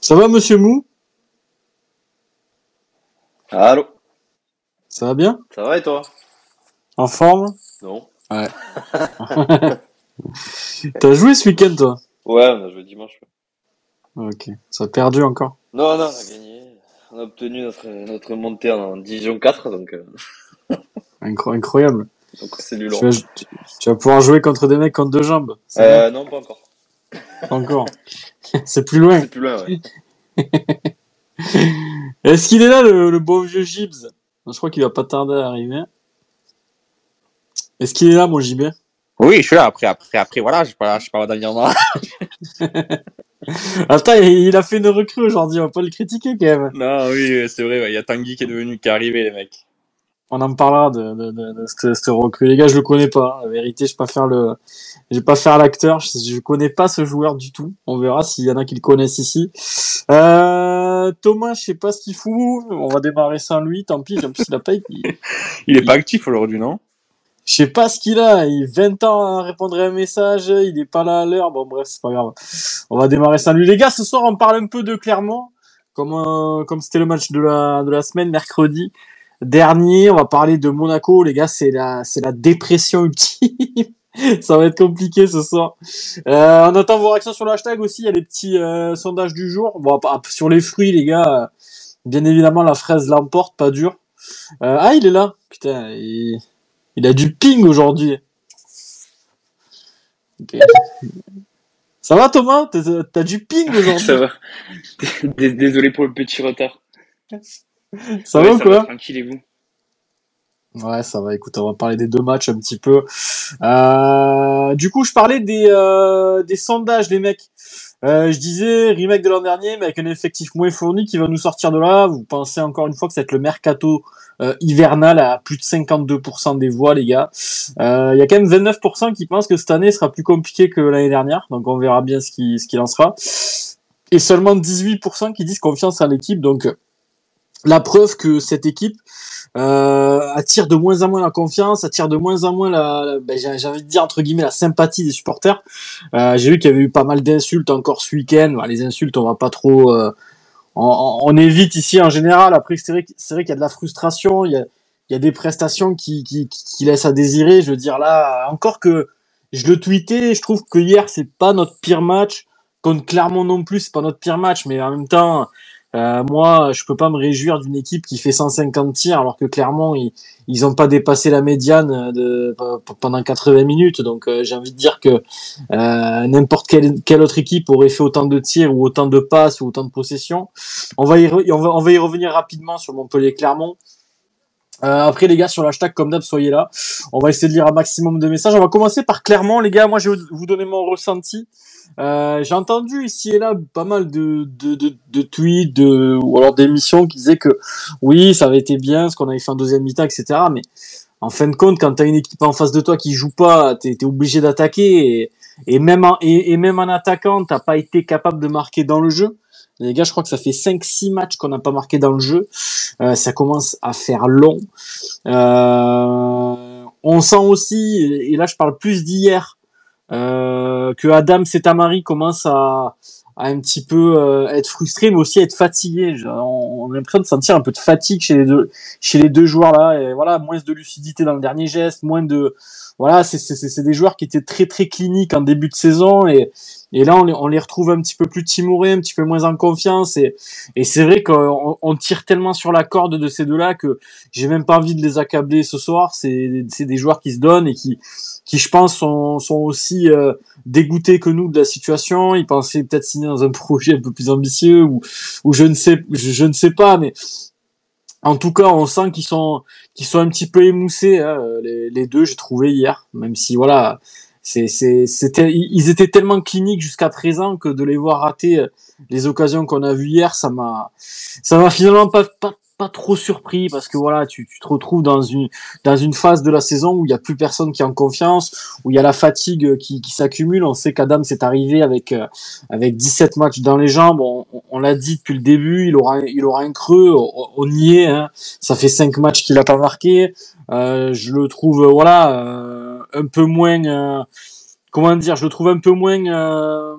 Ça va, monsieur Mou? Allô? Ça va bien? Ça va et toi? En forme? Non. Ouais. T'as joué ce week-end, toi? Ouais, on a joué dimanche. Ok. Ça a perdu encore? Non, non, on a gagné. On a obtenu notre, notre montée en Division 4, donc euh, Incro- Incroyable. donc c'est du Tu long. vas, tu- vas pouvoir jouer contre des mecs contre deux jambes. Euh, non, pas encore. Encore. C'est plus loin. C'est plus loin, ouais. Est-ce qu'il est là, le, le beau vieux Gibbs? Je crois qu'il va pas tarder à arriver. Est-ce qu'il est là, mon JB Oui, je suis là. Après, après, après, voilà, je sais pas, je sais pas dans. Attends, il a fait une recrue aujourd'hui, on va pas le critiquer quand même. non, oui, c'est vrai. ouais, Il y a Tanguy qui est devenu, qui est arrivé, les mecs. On en parlera de, de, de, de cette, cette recrue. Les gars, je le connais pas. La vérité, je vais pas faire le, je vais pas faire l'acteur. Je, je connais pas ce joueur du tout. On verra s'il y en a qui le connaissent ici. Euh, Thomas, je sais pas ce qu'il fout. On va démarrer sans lui. Tant pis. En plus, il a pas, il- Il est pas actif aujourd'hui, non? Je sais pas ce qu'il a. Il a 20 ans à répondre à un message. Il est pas là à l'heure. Bon, bref, c'est pas grave. On va démarrer sans lui. Les gars, ce soir, on parle un peu de Clermont. Comme, euh, comme c'était le match de la, de la semaine, mercredi dernier. On va parler de Monaco. Les gars, c'est la, c'est la dépression ultime. Ça va être compliqué ce soir. Euh, on attend vos réactions sur le hashtag aussi. Il y a les petits euh, sondages du jour. Bon, sur les fruits, les gars. euh, Bien évidemment, la fraise l'emporte, pas dur. Ah, il est là. Putain, il, il a du ping aujourd'hui. Ça va Thomas? T'as du ping aujourd'hui? Ça va. Dés- Désolé pour le petit retard. Ça Ouais, va ou quoi Tranquille et vous Ouais, ça va. Écoute, on va parler des deux matchs un petit peu. Euh, du coup, je parlais des, euh, des sondages, les mecs. Euh, je disais remake de l'an dernier, mais avec un effectif moins fourni qui va nous sortir de là. Vous pensez encore une fois que être le mercato euh, hivernal à plus de 52% des voix, les gars. Euh, Il y a quand même 29% qui pensent que cette année sera plus compliquée que l'année dernière. Donc, on verra bien ce qui, ce qu'il en sera. Et seulement 18% qui disent confiance à l'équipe. Donc, la preuve que cette équipe euh, attire de moins en moins la confiance, attire de moins en moins la, ben, j'ai envie de dire entre guillemets la sympathie des supporters. Euh, j'ai vu qu'il y avait eu pas mal d'insultes encore ce week-end. Bon, les insultes, on va pas trop, euh, on, on- évite ici en général. Après, c'est vrai, c'est vrai qu'il y a de la frustration, il y a, il y a des prestations qui, qui, qui, qui laissent à désirer. Je veux dire là, encore que je le tweetais, je trouve que hier c'est pas notre pire match. Contre Clermont non plus, c'est pas notre pire match, mais en même temps, euh, moi, je peux pas me réjouir d'une équipe qui fait 150 tirs alors que Clermont, ils, ils ont pas dépassé la médiane de, pendant 80 minutes. Donc, euh, j'ai envie de dire que euh, n'importe quelle, quelle autre équipe aurait fait autant de tirs ou autant de passes ou autant de possessions. On va y, on va, on va y revenir rapidement sur Montpellier-Clermont. Euh, après les gars sur l'hashtag comme d'hab soyez là. On va essayer de lire un maximum de messages. On va commencer par Clermont les gars. Moi je vais vous donner mon ressenti. Euh, j'ai entendu ici et là pas mal de, de, de, de tweets de, ou alors d'émissions qui disaient que oui, ça avait été bien ce qu'on avait fait en deuxième mi-temps, etc. Mais en fin de compte, quand tu as une équipe en face de toi qui joue pas, tu es, obligé d'attaquer. Et, et, même en, et, et même en attaquant, t'as pas été capable de marquer dans le jeu. Les gars, je crois que ça fait 5-6 matchs qu'on n'a pas marqué dans le jeu. Euh, ça commence à faire long. Euh, on sent aussi, et là je parle plus d'hier, euh, que Adam Setamari commence à, à un petit peu euh, être frustré, mais aussi être fatigué. On, on a l'impression de sentir un peu de fatigue chez les deux, chez les deux joueurs là. Et voilà, moins de lucidité dans le dernier geste, moins de, voilà, c'est des joueurs qui étaient très très cliniques en début de saison et et là on les, on les retrouve un petit peu plus timorés, un petit peu moins en confiance et et c'est vrai qu'on on tire tellement sur la corde de ces deux là que j'ai même pas envie de les accabler ce soir. C'est des joueurs qui se donnent et qui qui je pense sont sont aussi euh, dégoûtés que nous de la situation. Ils pensaient peut-être signer dans un projet un peu plus ambitieux ou, ou je ne sais, je, je ne sais pas, mais en tout cas, on sent qu'ils sont, qu'ils sont un petit peu émoussés, hein, les, les deux, j'ai trouvé hier, même si voilà, c'est, c'était, ils étaient tellement cliniques jusqu'à présent que de les voir rater euh, les occasions qu'on a vues hier, ça m'a, ça m'a finalement pas, pas, pas trop surpris parce que voilà, tu, tu te retrouves dans une, dans une phase de la saison où il y a plus personne qui est en confiance, où il y a la fatigue qui, qui s'accumule. On sait qu'Adam s'est arrivé avec, euh, avec 17 matchs dans les jambes. On, on- l'a dit depuis le début, il aura, il aura un creux. On, on y est. Hein. Ça fait 5 matchs qu'il a pas marqué. Euh, je le trouve, euh, voilà, euh, un peu moins. euh, comment dire Je le trouve un peu moins. euh,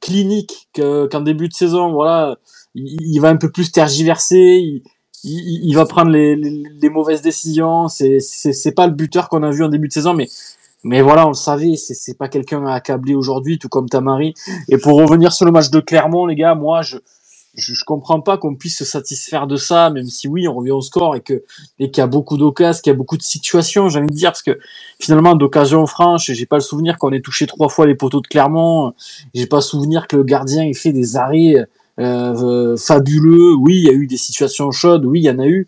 clinique que- qu'en début de saison. Voilà, il, va un peu plus tergiverser. Il, va prendre les, mauvaises décisions. C'est c'est c'est pas le buteur qu'on a vu en début de saison, mais mais voilà, on le savait. C'est c'est pas quelqu'un à accabler aujourd'hui, tout comme Tamari. Et pour revenir sur le match de Clermont, les gars, moi je je, je comprends pas qu'on puisse se satisfaire de ça, même si oui, on revient au score et que et qu'il y a beaucoup d'occasions, qu'il y a beaucoup de situations, j'ai envie de dire, parce que finalement d'occasions franches, j'ai pas le souvenir qu'on ait touché trois fois les poteaux de Clermont. J'ai pas souvenir que le gardien ait fait des arrêts euh, fabuleux. Oui, il y a eu des situations chaudes, oui, il y en a eu,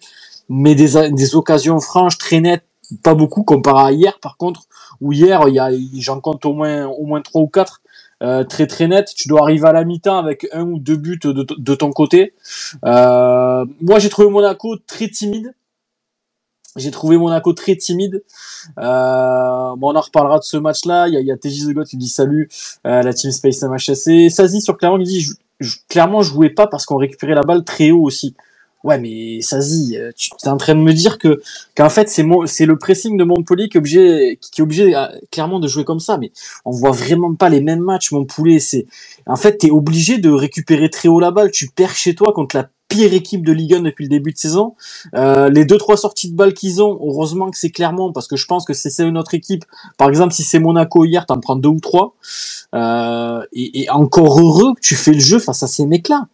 mais des, des occasions franches très nettes, pas beaucoup comparé à hier. Par contre, où hier, il y a, j'en compte au moins au moins trois ou quatre. Euh, très très net, tu dois arriver à la mi-temps avec un ou deux buts de, ton côté. Euh, moi j'ai trouvé Monaco très timide, j'ai trouvé Monaco très timide. Euh, bon, on en reparlera de ce match-là. Il y a, il y a TJ The God qui dit salut euh, la Team Space MHSC. Sazi sur Clermont qui dit clairement je jouais pas parce qu'on récupérait la balle très haut aussi. Ouais, mais Sazi, tu es en train de me dire que qu'en fait c'est mon c'est le pressing de Montpellier qui est obligé qui est obligé euh, clairement de jouer comme ça. Mais on voit vraiment pas les mêmes matchs. Montpellier, c'est en fait t'es obligé de récupérer très haut la balle. Tu perds chez toi contre la pire équipe de Ligue 1 depuis le début de saison. Euh, les deux trois sorties de balles qu'ils ont, heureusement que c'est clairement parce que je pense que c'est une autre équipe. Par exemple, si c'est Monaco hier, t'en prends deux ou trois. Euh, et, et, encore heureux que tu fais le jeu face à ces mecs-là.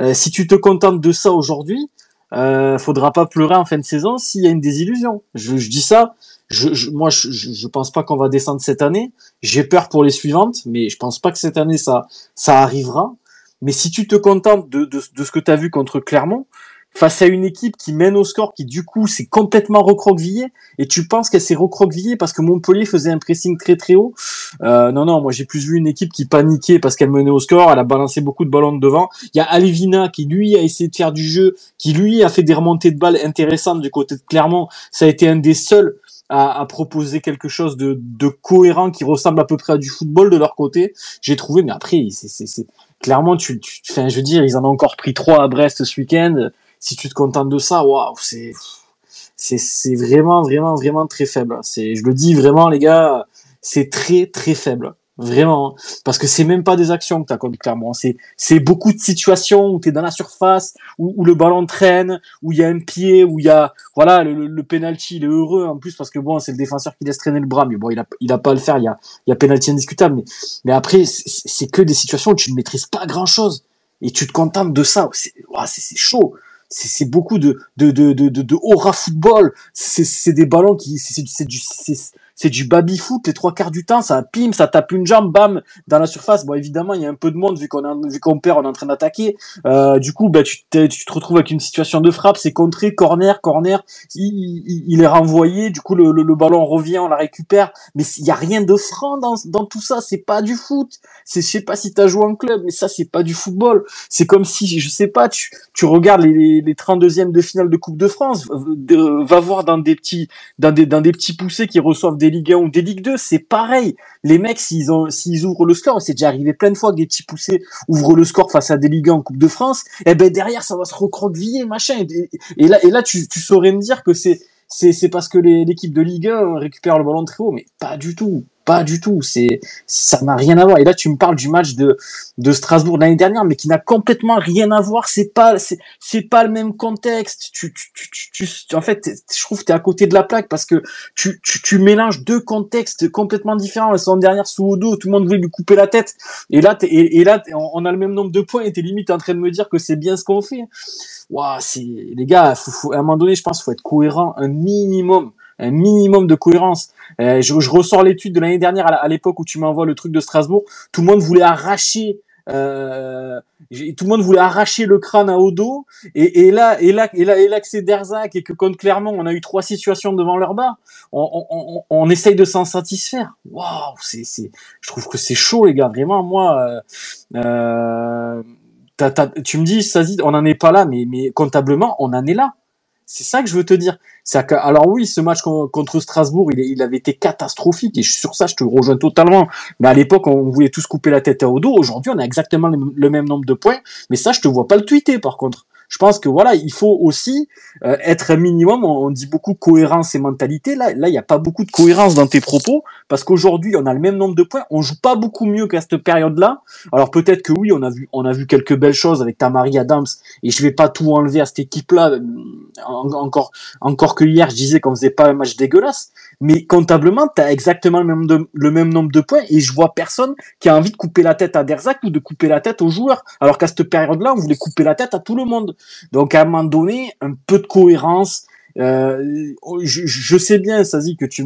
Euh, si tu te contentes de ça aujourd'hui, euh, faudra pas pleurer en fin de saison s'il y a une désillusion. Je, je dis ça. Je, je moi, je, je pense pas qu'on va descendre cette année. J'ai peur pour les suivantes, mais je pense pas que cette année ça ça arrivera. Mais si tu te contentes de, de, de ce que tu as vu contre Clermont, face à une équipe qui mène au score, qui du coup s'est complètement recroquevillée, et tu penses qu'elle s'est recroquevillée parce que Montpellier faisait un pressing très très haut, euh, non, non, moi j'ai plus vu une équipe qui paniquait parce qu'elle menait au score, elle a balancé beaucoup de ballons de devant. Il y a Alivina qui lui a essayé de faire du jeu, qui lui a fait des remontées de balles intéressantes du côté de Clermont, ça a été un des seuls à, proposer quelque chose de, de, cohérent qui ressemble à peu près à du football de leur côté. J'ai trouvé, mais après, c'est clairement, tu, tu, enfin, je veux dire, ils en ont encore pris trois à Brest ce week-end. Si tu te contentes de ça, waouh, c'est c'est vraiment vraiment vraiment très faible. C'est, je le dis vraiment, les gars, c'est très très faible. Vraiment. Parce que c'est même pas des actions que tu as contre Clermont. C'est, c'est beaucoup de situations où tu es dans la surface, où, le ballon traîne, où il y a un pied, où il y a, voilà, le, le penalty, il est heureux en plus parce que bon, c'est le défenseur qui laisse traîner le bras, mais bon, il a, il a pas à le faire, il y a, il y a penalty indiscutable. Mais, mais après, c'est que des situations où tu ne maîtrises pas grand chose. Et tu te contentes de ça. C'est chaud c'est beaucoup de de de de de, aura football. C'est des ballons qui c'est du c'est du baby foot les trois quarts du temps ça pime ça tape une jambe bam dans la surface. Bon évidemment il y a un peu de monde vu qu'on vu qu'on perd on est en train d'attaquer. Euh, du coup bah tu tu te retrouves avec une situation de frappe c'est contré corner corner il, il, est renvoyé du coup le, le, ballon revient on la récupère. Mais il y a rien de franc dans dans tout ça c'est pas du foot. C'est je sais pas si t'as joué en club mais ça c'est pas du football. C'est comme si je sais pas tu tu regardes les, les 32e de finale de Coupe de France va voir dans des petits dans des dans des petits poussés qui reçoivent des Ligue 1 ou des Ligue 2, c'est pareil. Les mecs, s'ils s'ils ouvrent le score, c'est déjà arrivé plein de fois que des petits poussés ouvrent le score face à des Ligue 1 en Coupe de France, et eh ben derrière, ça va se recroqueviller, machin. Et, là, et là, tu, saurais me dire que c'est, c'est, c'est parce que l'équipe de Ligue 1 récupère le ballon très haut, mais pas du tout. Pas du tout. C'est, ça n'a rien à voir. Et là, tu me parles du match de, de Strasbourg l'année dernière, mais qui n'a complètement rien à voir. C'est pas, c'est, pas le même contexte. Tu, en fait, je trouve que t'es à côté de la plaque parce que tu, tu, mélanges deux contextes complètement différents. La saison dernière, sous Odo, tout le monde voulait lui couper la tête. Et là, et, là, on a le même nombre de points et t'es limite en train de me dire que c'est bien ce qu'on fait. Waouh, c'est, les gars, faut, faut, à un moment donné, je pense, faut être cohérent un minimum un minimum de cohérence. Euh, je, je, ressors l'étude de l'année dernière à l'époque où tu m'envoies le truc de Strasbourg. Tout le monde voulait arracher. Euh, tout le monde voulait arracher le crâne à Odo et, et là et là et là et là que c'est Derzac et que contre Clermont on a eu trois situations devant leur bar on, on, on, on essaye de s'en satisfaire waouh c'est c'est je trouve que c'est chaud les gars vraiment moi euh, euh, tu me dis Sazi on n'en est pas là mais mais comptablement on en est là c'est ça que je veux te dire. Que, alors oui, ce match contre Strasbourg, il, avait été catastrophique et sur ça, je te rejoins totalement. Mais à l'époque, on voulait tous couper la tête à Odo. Aujourd'hui, on a exactement le même nombre de points. Mais ça, je te vois pas le tweeter, par contre. Je pense que voilà, il faut aussi euh, être un minimum. On, dit beaucoup cohérence et mentalité. Là, là, il n'y a pas beaucoup de cohérence dans tes propos parce qu'aujourd'hui, on a le même nombre de points. On joue pas beaucoup mieux qu'à cette période-là. Alors peut-être que oui, on a vu, on a vu quelques belles choses avec Tamari Adams et je vais pas tout enlever à cette équipe-là. Encore, encore que hier, je disais qu'on faisait pas un match dégueulasse, mais comptablement, tu as exactement le même, le même nombre de points et je vois personne qui a envie de couper la tête à Derzac ou de couper la tête aux joueurs. Alors qu'à cette période-là, on voulait couper la tête à tout le monde. Donc à un moment donné, un peu de cohérence. Euh, je, je, sais bien, Sazi, que tu,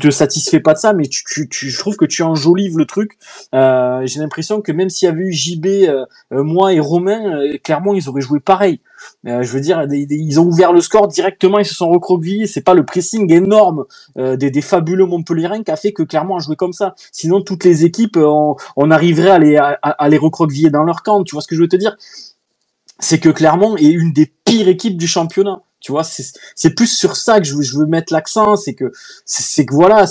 te satisfais pas de ça, mais je trouve que tu enjolives le truc. Euh, J'ai l'impression que même s'il y avait eu JB, euh, moi et Romain, clairement, ils auraient joué pareil. je veux dire, ils ont ouvert le score directement, ils se sont recroquevillés. C'est pas le pressing énorme des, fabuleux Montpellierins qui a fait que clairement a joué comme ça. Sinon, toutes les équipes, on, arriverait à les recroqueviller dans leur camp. Tu vois ce que je veux te dire? C'est que Clermont est une des pires équipes du championnat. Tu vois, c'est plus sur ça que je veux, je veux mettre l'accent, c'est que c'est que voilà,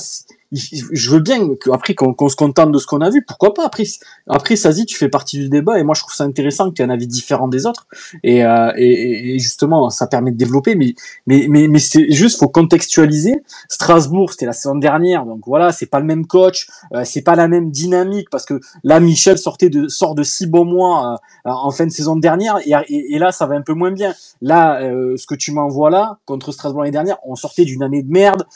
je veux bien que après qu'on se contente de ce qu'on a vu, pourquoi pas après après Sazi tu fais partie du débat et moi je trouve ça intéressant qu'il y ait un avis différent des autres et, euh, et, et, justement ça permet de développer mais mais mais, mais c'est juste faut contextualiser. Strasbourg c'était la saison dernière donc voilà c'est pas le même coach euh, c'est pas la même dynamique parce que là Michel sortait de sort de six bons mois euh, en fin de saison dernière et, là ça va un peu moins bien. Là euh, ce que tu m'envoies là contre Strasbourg l'année dernière on sortait d'une année de merde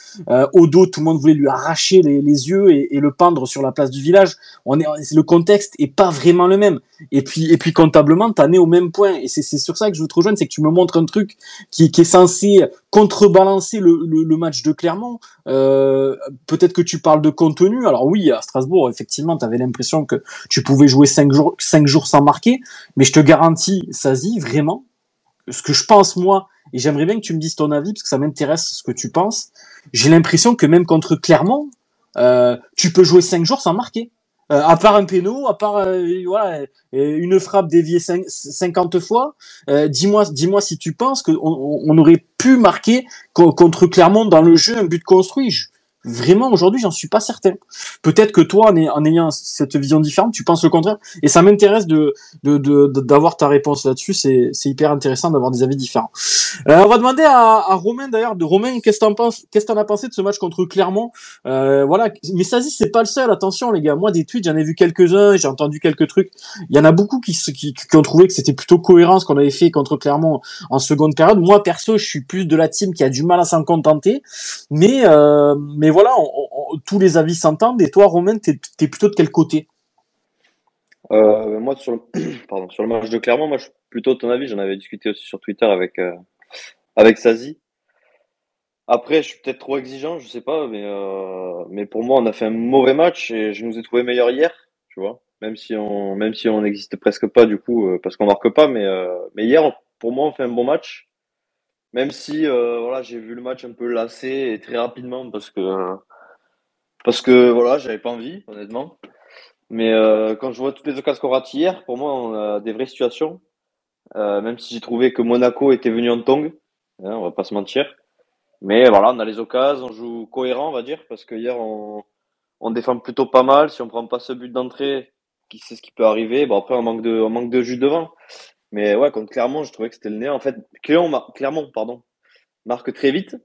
au dos tout le monde voulait lui arracher les, yeux et, le pendre sur la place du village. On est, le contexte est pas vraiment le même. Et puis, et puis comptablement, t'en es au même point. Et c'est sur ça que je veux te rejoindre, c'est que tu me montres un truc qui, est censé contrebalancer le, match de Clermont. Euh, peut-être que tu parles de contenu. Alors oui, à Strasbourg, effectivement, tu avais l'impression que tu pouvais jouer cinq jours, cinq jours sans marquer. Mais je te garantis, Sazi, vraiment, ce que je pense moi, et j'aimerais bien que tu me dises ton avis parce que ça m'intéresse ce que tu penses. J'ai l'impression que même contre Clermont, euh, tu peux jouer 5 jours sans marquer. Euh, à part un péno, à part euh, voilà, une frappe déviée 50 fois, dis-moi dis-moi si tu penses qu'on on aurait pu marquer contre Clermont dans le jeu un but construit. Vraiment, aujourd'hui, j'en suis pas certain. Peut-être que toi, en, ayant cette vision différente, tu penses le contraire. Et ça m'intéresse de d'avoir de, ta réponse là-dessus. C'est hyper intéressant d'avoir des avis différents. Euh, on va demander à, à Romain d'ailleurs. De Romain, qu'est-ce que t'en penses Qu'est-ce que t'en as pensé de ce match contre Clermont? Euh, Voilà. Mais Sazi, c'est pas le seul. Attention, les gars. Moi, des tweets, j'en ai vu quelques-uns. J'ai entendu quelques trucs. Il y en a beaucoup qui, qui, qui ont trouvé que c'était plutôt cohérent ce qu'on avait fait contre Clermont en seconde période. Moi, perso, je suis plus de la team qui a du mal à s'en contenter. Mais euh, mais voilà, tous les avis s'entendent. Et toi, Romain, tu es, plutôt de quel côté? Euh, Moi, sur le, pardon, match de Clermont, moi, je suis plutôt de ton avis. J'en avais discuté aussi sur Twitter avec, euh, Sazi. Après, je suis peut-être trop exigeant, je sais pas, mais, euh, mais pour moi, on a fait un mauvais match et je nous ai trouvé meilleur hier, tu vois. Même si on, n'existe presque pas du coup, parce qu'on marque pas, mais, mais hier, pour moi, on fait un bon match. Même si euh, voilà, j'ai vu le match un peu lassé et très rapidement parce que parce que voilà, j'avais pas envie, honnêtement. Mais euh, quand je vois toutes les occasions qu'on rate hier, pour moi, on a des vraies situations. Euh, même si j'ai trouvé que Monaco était venu en tong, hein, on va pas se mentir. Mais voilà, on a les occasions, on joue cohérent, on va dire, parce que hier on, on défend plutôt pas mal. Si on prend pas ce but d'entrée, qui sait ce qui peut arriver. Bon après on manque de on manque de jus devant. Mais ouais, contre Clermont, je trouvais que c'était le nez. En fait, Clermont, Clermont pardon, marque très vite.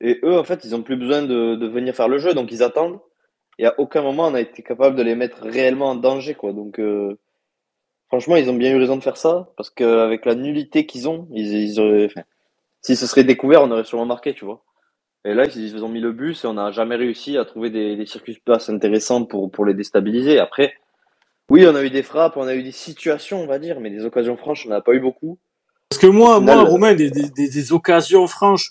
Et eux, en fait, ils ont plus besoin de, de venir faire le jeu, donc ils attendent. Et à aucun moment, on a été capable de les mettre réellement en danger, quoi. Donc, euh, franchement, ils ont bien eu raison de faire ça, parce qu'avec la nullité qu'ils ont, ils, ils auraient, enfin, si ce serait découvert, on aurait sûrement marqué, tu vois. Et là, ils ont mis le bus et on n'a jamais réussi à trouver des, des circuits passes intéressants pour, pour les déstabiliser. Après, oui, on a eu des frappes, on a eu des situations, on va dire, mais des occasions franches, on n'a pas eu beaucoup. Parce que moi, moi, Romain, des, des, des occasions franches,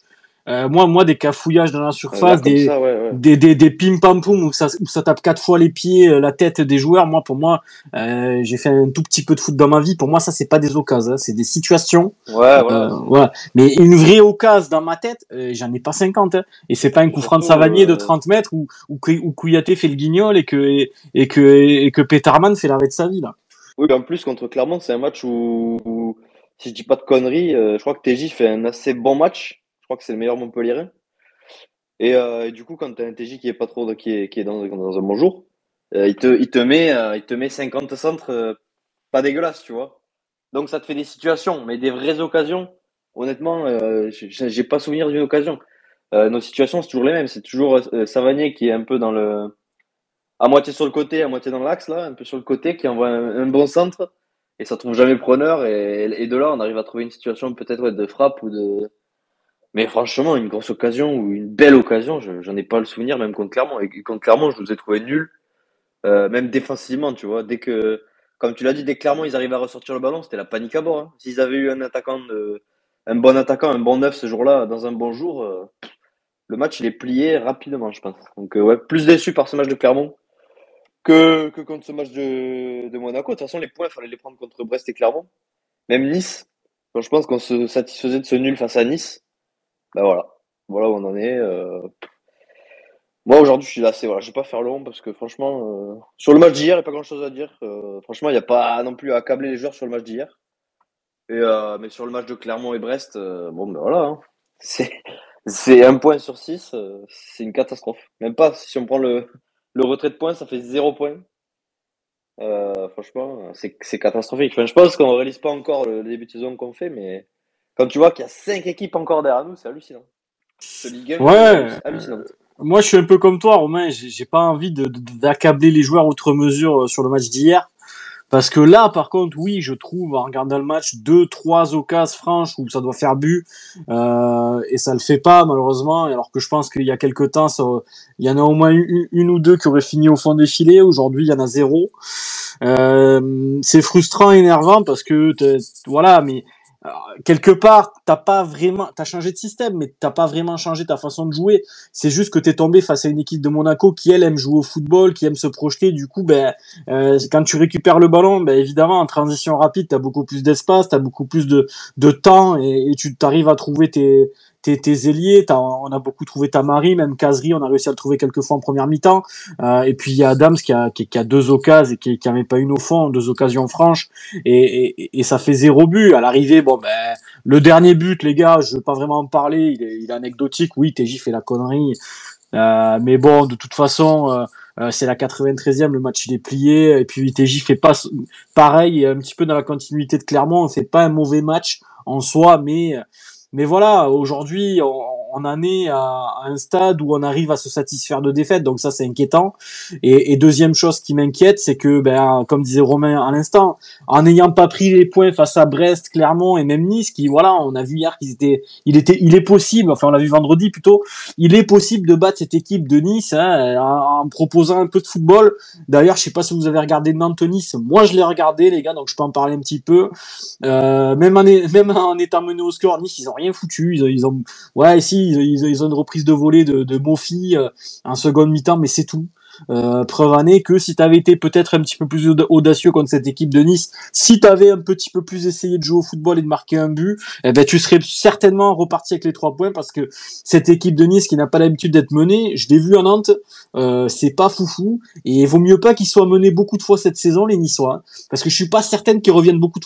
euh, moi, moi, des cafouillages dans la surface, des, des, des, des, pim pam poum où ça, où ça tape quatre fois les pieds, euh, la tête des joueurs. Moi, pour moi, euh, j'ai fait un tout petit peu de foot dans ma vie. Pour moi, ça, c'est pas des occasions, hein, c'est des situations. Ouais, voilà. voilà. Mais une vraie occasion dans ma tête, j'en ai pas 50. Hein. Et c'est pas un coup franc de Savanier de 30 mètres où, où, où Kouyaté fait le guignol et que, et, que, et que Peterman fait l'arrêt de sa vie, là. Oui, en plus, contre Clermont, c'est un match où, si je dis pas de conneries, je crois que TJ fait un assez bon match crois que c'est le meilleur Montpellier. Et, euh, et, du coup, quand tu as un TJ qui est pas trop, qui est, qui est dans, un bon jour, euh, il, te, il, te met, euh, il te met 50 centres pas dégueulasses, tu vois. Donc ça te fait des situations, mais des vraies occasions. Honnêtement, j'ai pas souvenir d'une occasion. Nos situations, c'est toujours les mêmes. C'est toujours Savanier qui est un peu dans le, à moitié sur le côté, à moitié dans l'axe là, un peu sur le côté, qui envoie un, bon centre et ça trouve jamais preneur. Et, de là, on arrive à trouver une situation peut-être de frappe ou de. Mais franchement, une grosse occasion ou une belle occasion, je- j'en ai pas le souvenir, même contre Clermont. Et contre Clermont, je vous ai trouvé nul, euh, même défensivement, tu vois. Dès que, comme tu l'as dit, dès que Clermont ils arrivaient à ressortir le ballon, c'était la panique à bord. hein. S'ils avaient eu un attaquant, de, un bon attaquant, un bon neuf ce jour-là, dans un bon jour, euh, le match il est plié rapidement, je pense. Donc euh, ouais, plus déçu par ce match de Clermont que, que contre ce match de, Monaco. De toute façon, les points, il fallait les prendre contre Brest et Clermont. Même Nice, quand je pense qu'on se satisfaisait de ce nul face à Nice, ben voilà. Voilà où on en est. euh. Moi, aujourd'hui, je suis lassé. Voilà. Je vais pas faire long parce que franchement, euh, sur le match d'hier, il n'y a pas grand-chose à dire. Euh, franchement, il n'y a pas non plus à accabler les joueurs sur le match d'hier. Et, mais sur le match de Clermont et Brest, bon, ben voilà. hein. C'est, un point sur six. c'est une catastrophe. Même pas si on prend le, le retrait de points, ça fait zéro point. Franchement, c'est catastrophique. Je pense qu'on ne réalise pas encore le début de saison qu'on fait, mais quand tu vois qu'il y a cinq équipes encore derrière nous, c'est hallucinant. Ce Ligue 1, Ouais. c'est hallucinant. Moi, je suis un peu comme toi, Romain. J'ai pas envie d'accabler les joueurs outre mesure euh, sur le match d'hier. Parce que là, par contre, oui, je trouve, en regardant le match, deux, trois occasions franches où ça doit faire but, euh, et ça le fait pas, malheureusement, alors que je pense qu'il y a quelques temps, ça, il y en a au moins une, une ou deux qui auraient fini au fond des filets, aujourd'hui, il y en a zéro. Euh, c'est frustrant, énervant, parce que, voilà, mais quelque part, t'as pas vraiment, t'as changé de système, mais t'as pas vraiment changé ta façon de jouer. C'est juste que t'es tombé face à une équipe de Monaco qui elle aime jouer au football, qui aime se projeter. Du coup, ben, euh, quand tu récupères le ballon, ben évidemment en transition rapide, t'as beaucoup plus d'espace, t'as beaucoup plus de, de temps et, et tu t'arrives à trouver tes tes, tes ailiers, on a beaucoup trouvé Tamari, même Kazri, on a réussi à le trouver quelques fois en première mi-temps. Euh, et puis il y a Adams qui a, qui, qui a deux occasions et qui, qui en met pas une au fond, deux occasions franches, et, et, et ça fait zéro but. À l'arrivée, bon ben le dernier but, les gars, je veux pas vraiment en parler, il est, il est anecdotique. Oui, TJ fait la connerie, euh, mais bon, de toute façon, euh, euh, c'est la 93e, le match il est plié, et puis TJ fait pas pareil, un petit peu dans la continuité de Clermont, on fait pas un mauvais match en soi, mais mais voilà, aujourd'hui, on, on en est à, un stade où on arrive à se satisfaire de défaites, donc ça c'est inquiétant. Et, deuxième chose qui m'inquiète, c'est que, ben, comme disait Romain à l'instant, en n'ayant pas pris les points face à Brest, Clermont et même Nice, qui voilà, on a vu hier qu'ils étaient, il était, il est possible, enfin on l'a vu vendredi plutôt, il est possible de battre cette équipe de Nice hein, en, proposant un peu de football. D'ailleurs, je sais pas si vous avez regardé Nantes-Nice, moi je l'ai regardé les gars, donc je peux en parler un petit peu. Euh, même en même en étant mené au score, Nice ils ont rien foutu, ils ont, ils ont ouais ils, ont une reprise de volée de, de Mofi euh, en seconde mi-temps, mais c'est tout. Euh, preuve en que si tu avais été peut-être un petit peu plus auda- audacieux contre cette équipe de Nice, si tu avais un petit peu plus essayé de jouer au football et de marquer un but, eh ben tu serais certainement reparti avec les trois points parce que cette équipe de Nice qui n'a pas l'habitude d'être menée, je l'ai vu en Nantes, euh, c'est pas foufou et il vaut mieux pas qu'ils soient menés beaucoup de fois cette saison les Niçois hein, parce que je suis pas certaine qu'ils reviennent beaucoup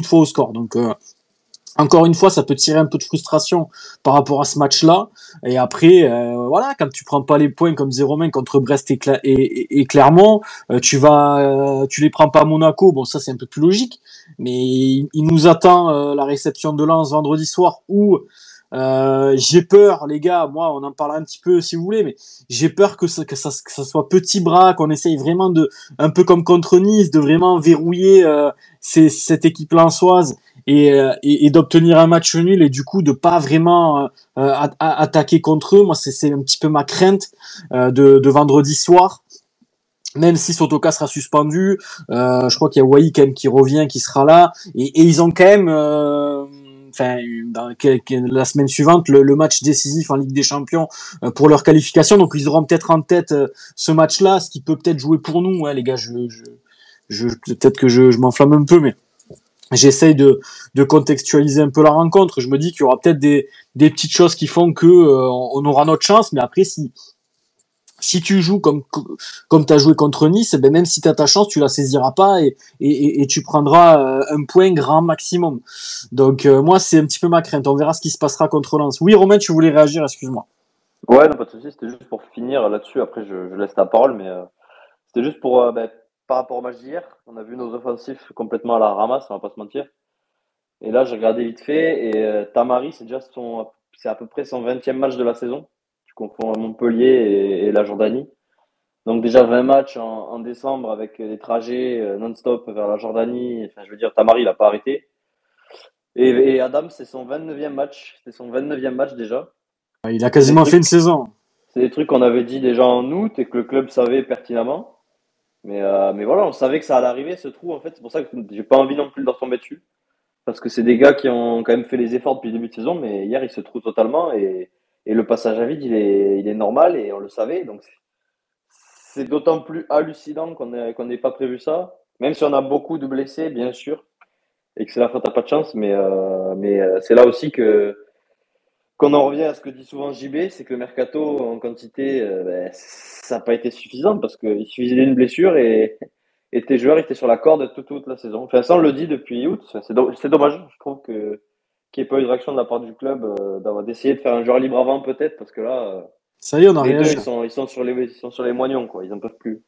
de fois au score. Donc encore une fois, ça peut tirer un peu de frustration par rapport à ce match-là. Et après, euh, voilà, quand tu prends pas les points comme 0 contre Brest et, Clermont, euh, tu vas, euh, tu les prends pas à Monaco. Bon, ça c'est un peu plus logique. Mais il, nous attend la réception de Lens vendredi soir où j'ai peur, les gars. Moi, on en parlera un petit peu si vous voulez, mais j'ai peur que ça, soit petit bras, qu'on essaye vraiment de, un peu comme contre Nice, de vraiment verrouiller cette équipe lensoise et, euh, et, et d'obtenir un match nul et du coup de pas vraiment euh, a- attaquer contre eux. Moi, c'est un petit peu ma crainte euh, de, de vendredi soir. Même si Sotoka sera suspendu, euh, je crois qu'il y a Wai quand même qui revient, qui sera là, et, et ils ont quand même, euh, enfin, la semaine suivante, le, le match décisif en Ligue des Champions euh, pour leur qualification, donc ils auront peut-être en tête euh, ce match-là, ce qui peut peut-être jouer pour nous, ouais, les gars. Je, je, je peut-être que je, je m'enflamme un peu, mais j'essaye de, de contextualiser un peu la rencontre. Je me dis qu'il y aura peut-être des, des petites choses qui font que euh, on aura notre chance, mais après si si tu joues comme comme tu as joué contre Nice, ben même si tu as ta chance, tu la saisiras pas et et, tu prendras euh, un point grand maximum. Donc euh, moi c'est un petit peu ma crainte. On verra ce qui se passera contre Lens. Oui Romain, tu voulais réagir, excuse-moi. Ouais, non, pas de souci. C'était juste pour finir là-dessus. Après, je, laisse la parole, mais c'était juste pour ben, par rapport au match d'hier. On a vu nos offensifs complètement à la ramasse, on va pas se mentir. Et là, j'ai regardé vite fait, et euh, Tamari, c'est déjà son, c'est à peu près son 20e match de la saison. Tu confonds Montpellier et, et la Jordanie. Donc déjà 20 matchs en, en décembre avec des trajets euh, non-stop vers la Jordanie. Enfin, je veux dire, Tamari, il a pas arrêté. Et, et Adam, c'est son 29e match. C'est son 29e match déjà. Il a quasiment fait une saison. C'est des trucs qu'on avait dit déjà en août et que le club savait pertinemment. Mais, euh, mais voilà, on savait que ça allait arriver, ce trou, en fait. C'est pour ça que j'ai pas envie non plus de leur tomber dessus. Parce que c'est des gars qui ont quand même fait les efforts depuis le début de saison, mais hier, ils se trouvent totalement. Et, et le passage à vide, il est, il est normal et on le savait. Donc, c'est- d'autant plus hallucinant qu'on n'ait qu'on n'ait pas prévu ça. Même si on a beaucoup de blessés, bien sûr, et que c'est la faute à pas de chance. Mais, euh, mais euh, c'est là aussi que qu'on en revient à ce que dit souvent JB, c'est que le mercato en quantité, euh, ben, ça n'a pas été suffisant parce qu'il suffisait d'une blessure et, et tes joueurs étaient sur la corde toute, toute la saison. Enfin, ça, on le dit depuis août. C'est do- c'est dommage, je trouve, que qu'il n'y ait pas eu de réaction de la part du club euh, d'avoir d'essayer de faire un joueur libre avant, peut-être, parce que là, euh, Ça y est, on a les deux, réagi. ils sont, ils, sont sur les, ils sont sur les moignons, quoi. Ils n'en peuvent plus.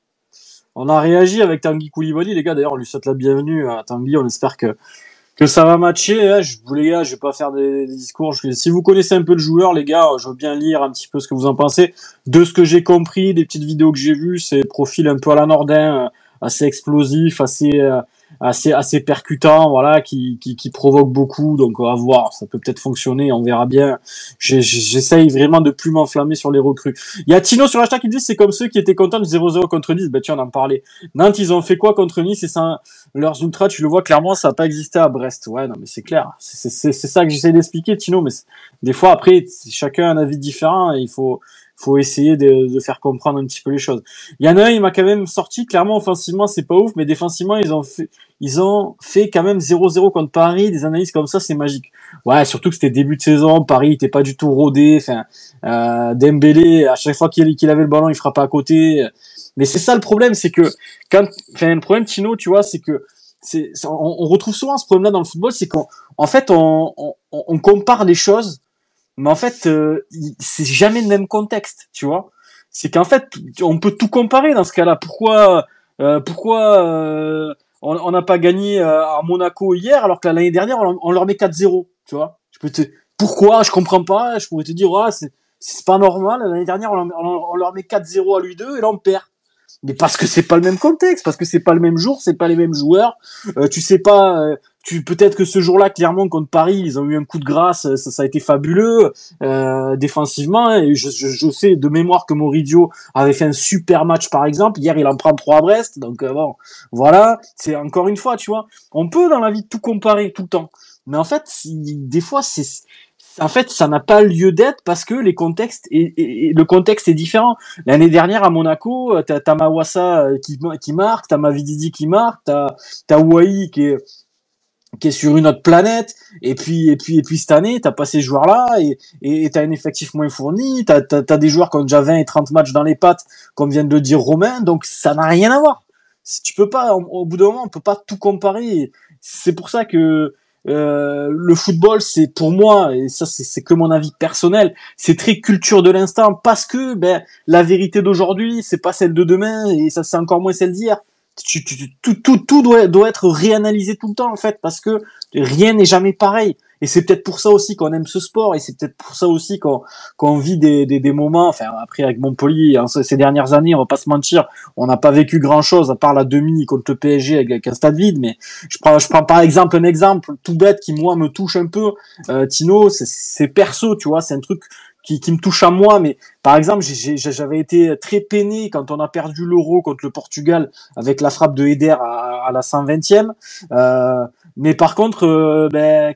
On a réagi avec Tanguy Koulibaly, les gars. D'ailleurs, on lui souhaite la bienvenue à Tanguy. On espère que que ça va matcher. hein. Je, vous les gars, je vais pas faire des, discours. Si vous connaissez un peu le joueur, les gars, je veux bien lire un petit peu ce que vous en pensez. De ce que j'ai compris, des petites vidéos que j'ai vues, c'est profil un peu à la Nordin, euh, assez explosif, assez euh, assez assez percutant, voilà, qui qui, provoque beaucoup. Donc on va voir, ça peut peut-être fonctionner, on verra bien. J'essaye vraiment de plus m'enflammer sur les recrues. Il y a Tino sur hashtag qui dit c'est comme ceux qui étaient contents du 0-0 contre Nice. Ben tiens, on en parlait. Nantes, ils ont fait quoi contre Nice? Et ça, leurs ultras, tu le vois clairement, ça n'a pas existé à Brest. Ouais, non, mais c'est clair. C'est ça que j'essaie d'expliquer, Tino. Mais des fois, après, chacun a un avis différent et il faut, faut essayer de, de faire comprendre un petit peu les choses. Il y en a un, il m'a quand même sorti. Clairement, offensivement, c'est pas ouf, mais défensivement, ils ont fait, ils ont fait quand même 0-0 contre Paris. Des analyses comme ça, c'est magique. Ouais, surtout que c'était début de saison. Paris était pas du tout rodé. Enfin, euh, Dembélé, à chaque fois qu'il avait le ballon, il frappait à côté. Mais c'est ça le problème, c'est que quand, enfin, le problème, Tino, tu vois, c'est que on, on retrouve souvent ce problème-là dans le football, c'est qu'en en fait, on, on compare les choses, mais en fait, euh, c'est jamais le même contexte, tu vois. C'est qu'en fait, on peut tout comparer dans ce cas-là. Pourquoi, euh, pourquoi euh, on n'a pas gagné à Monaco hier alors que l'année dernière on, leur met 4-0, tu vois Je peux te, pourquoi? Je comprends pas. Je pourrais te dire, ouais, c'est c'est pas normal. L'année dernière on, on- leur met 4-0 à lui 2 et là on perd. Mais parce que c'est pas le même contexte, parce que c'est pas le même jour, c'est pas les mêmes joueurs. Tu sais pas, tu peut-être que ce jour-là, clairement contre Paris, ils ont eu un coup de grâce, ça, ça a été fabuleux euh, défensivement. Et je, je, je sais de mémoire que Moridio avait fait un super match, par exemple. Hier, il en prend trois à Brest, donc euh, bon, voilà. C'est encore une fois, tu vois, on peut dans la vie tout comparer tout le temps, mais en fait, des fois, c'est en fait, ça n'a pas lieu d'être parce que les contextes et, et- et le contexte est différent. L'année dernière à Monaco, euh, t'as t'as Mawassa euh, qui, qui marque, t'as Mavididi qui marque, t'as t'as Wai qui est qui est sur une autre planète et puis et puis et puis cette année t'as pas ces joueurs là et et t'as un effectif moins fourni t'as t'as t'as des joueurs qui ont déjà 20 et 30 matchs dans les pattes comme vient de le dire Romain donc ça n'a rien à voir. Si tu peux pas au, bout d'un moment on peut pas tout comparer. C'est pour ça que euh, le football c'est pour moi et ça c'est que mon avis personnel c'est très culture de l'instant parce que ben la vérité d'aujourd'hui c'est pas celle de demain et ça c'est encore moins celle d'hier tu, tu- tout, tout, tout doit, doit être réanalysé tout le temps en fait parce que rien n'est jamais pareil. Et c'est peut-être pour ça aussi qu'on aime ce sport et c'est peut-être pour ça aussi qu'on qu'on vit des, des, des moments enfin après avec Montpellier hein, ces dernières années on va pas se mentir on n'a pas vécu grand chose à part la demi contre le PSG avec, un stade vide mais je prends je prends par exemple un exemple tout bête qui moi me touche un peu. Euh, Tino c'est perso tu vois c'est un truc qui, qui me touche à moi mais par exemple j'avais été très peiné quand on a perdu l'euro contre le Portugal avec la frappe de Eder à, à la 120e. Euh, mais par contre, euh, ben,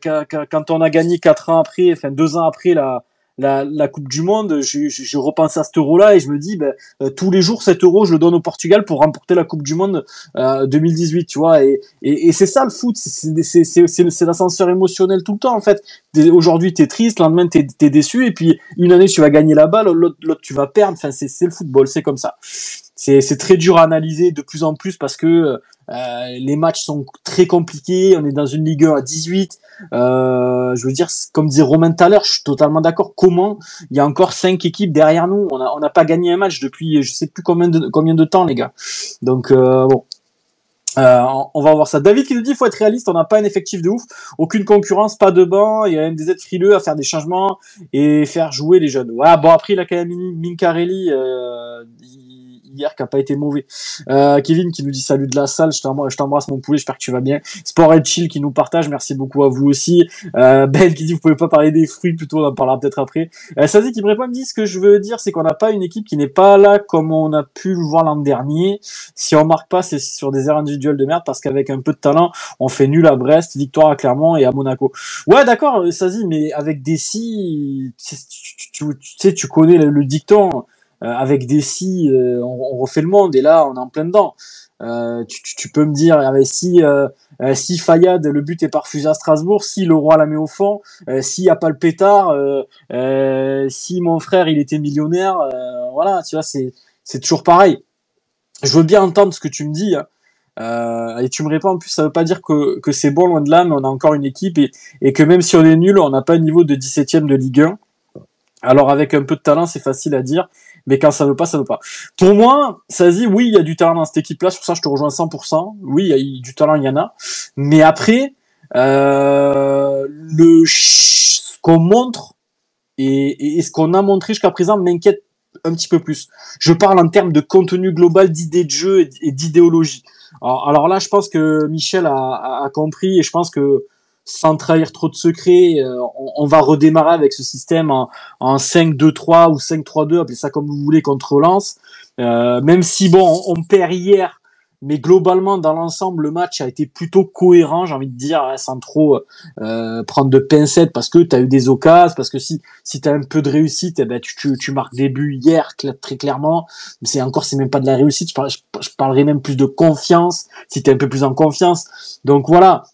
quand on a gagné quatre ans après, enfin deux ans après la, la, la Coupe du Monde, je, je, je repense à cet euro-là et je me dis, ben, euh, tous les jours, cet euro, je le donne au Portugal pour remporter la Coupe du Monde euh, 2018, tu vois. Et, et, et c'est ça le foot, c'est- l'ascenseur émotionnel tout le temps, en fait. Aujourd'hui, t'es triste, le lendemain, t'es es déçu, et puis une année, tu vas gagner la balle, l'autre, tu vas perdre. Enfin, c'est le football, c'est comme ça. C'est c'est très dur à analyser de plus en plus parce que euh, les matchs sont très compliqués. On est dans une Ligue 1 à 18. Euh, je veux dire, comme disait Romain tout à l'heure, je suis totalement d'accord. Comment il y a encore cinq équipes derrière nous? On a on n'a pas gagné un match depuis je sais plus combien de combien de temps, les gars. Donc euh, bon, Euh, on va voir ça. David qui nous dit faut être réaliste, on n'a pas un effectif de ouf, aucune concurrence, pas de banc, il y a même des aides frileux à faire des changements et faire jouer les jeunes. Ouais, bon après il a quand même Mincarelli, euh, hier qui a pas été mauvais. Euh, Kevin qui nous dit salut de la salle, je t'embrasse mon poulet, j'espère que tu vas bien. Sport et Chill qui nous partage, merci beaucoup à vous aussi. Euh, ben qui dit vous pouvez pas parler des fruits, plutôt on en parlera peut-être après. Euh, Sazi qui me répond me dit ce que je veux dire c'est qu'on n'a pas une équipe qui n'est pas là comme on a pu le voir l'an dernier. Si on marque pas c'est sur des erreurs individuelles de merde parce qu'avec un peu de talent on fait nul à Brest, victoire à Clermont et à Monaco. Ouais d'accord Sazi mais avec des si tu, sais tu connais le dicton avec des si, euh, on, refait le monde et là on est en plein dedans. Euh, tu, tu, peux me dire si si Fayad le but est pas refusé à Strasbourg, si le roi la met au fond, s'il y a pas le pétard, si mon frère il était millionnaire, voilà, tu vois c'est c'est toujours pareil. Je veux bien entendre ce que tu me dis. Hein. et tu me réponds en plus, ça veut pas dire que, que c'est bon loin de là, mais on a encore une équipe et, et que même si on est nul, on n'a pas un niveau de 17ème de Ligue 1. Alors avec un peu de talent, c'est facile à dire, mais quand ça veut pas, ça veut pas. Pour moi, ça dit oui, il y a du talent dans cette équipe-là, sur ça je te rejoins 100%. Oui, il y a du talent, il y en a. Mais après, euh, le ce qu'on montre et, ce qu'on a montré jusqu'à présent m'inquiète un petit peu plus. Je parle en termes de contenu global, d'idées de jeu et d'idéologie. Alors, là, je pense que Michel a compris et je pense que sans trahir trop de secrets, euh, on, va redémarrer avec ce système en, en 5-2-3 ou 5-3-2, appelez ça comme vous voulez, contre Lens. Euh, même si, bon, on, perd hier, mais globalement, dans l'ensemble, le match a été plutôt cohérent, j'ai envie de dire, hein, sans trop euh, prendre de pincettes, parce que tu as eu des occasions, parce que si, si as un peu de réussite, eh ben, tu, tu, tu marques des buts hier, très clairement. C'est encore, c'est même pas de la réussite, je, je, parlerai même plus de confiance, si tu es un peu plus en confiance. Donc voilà,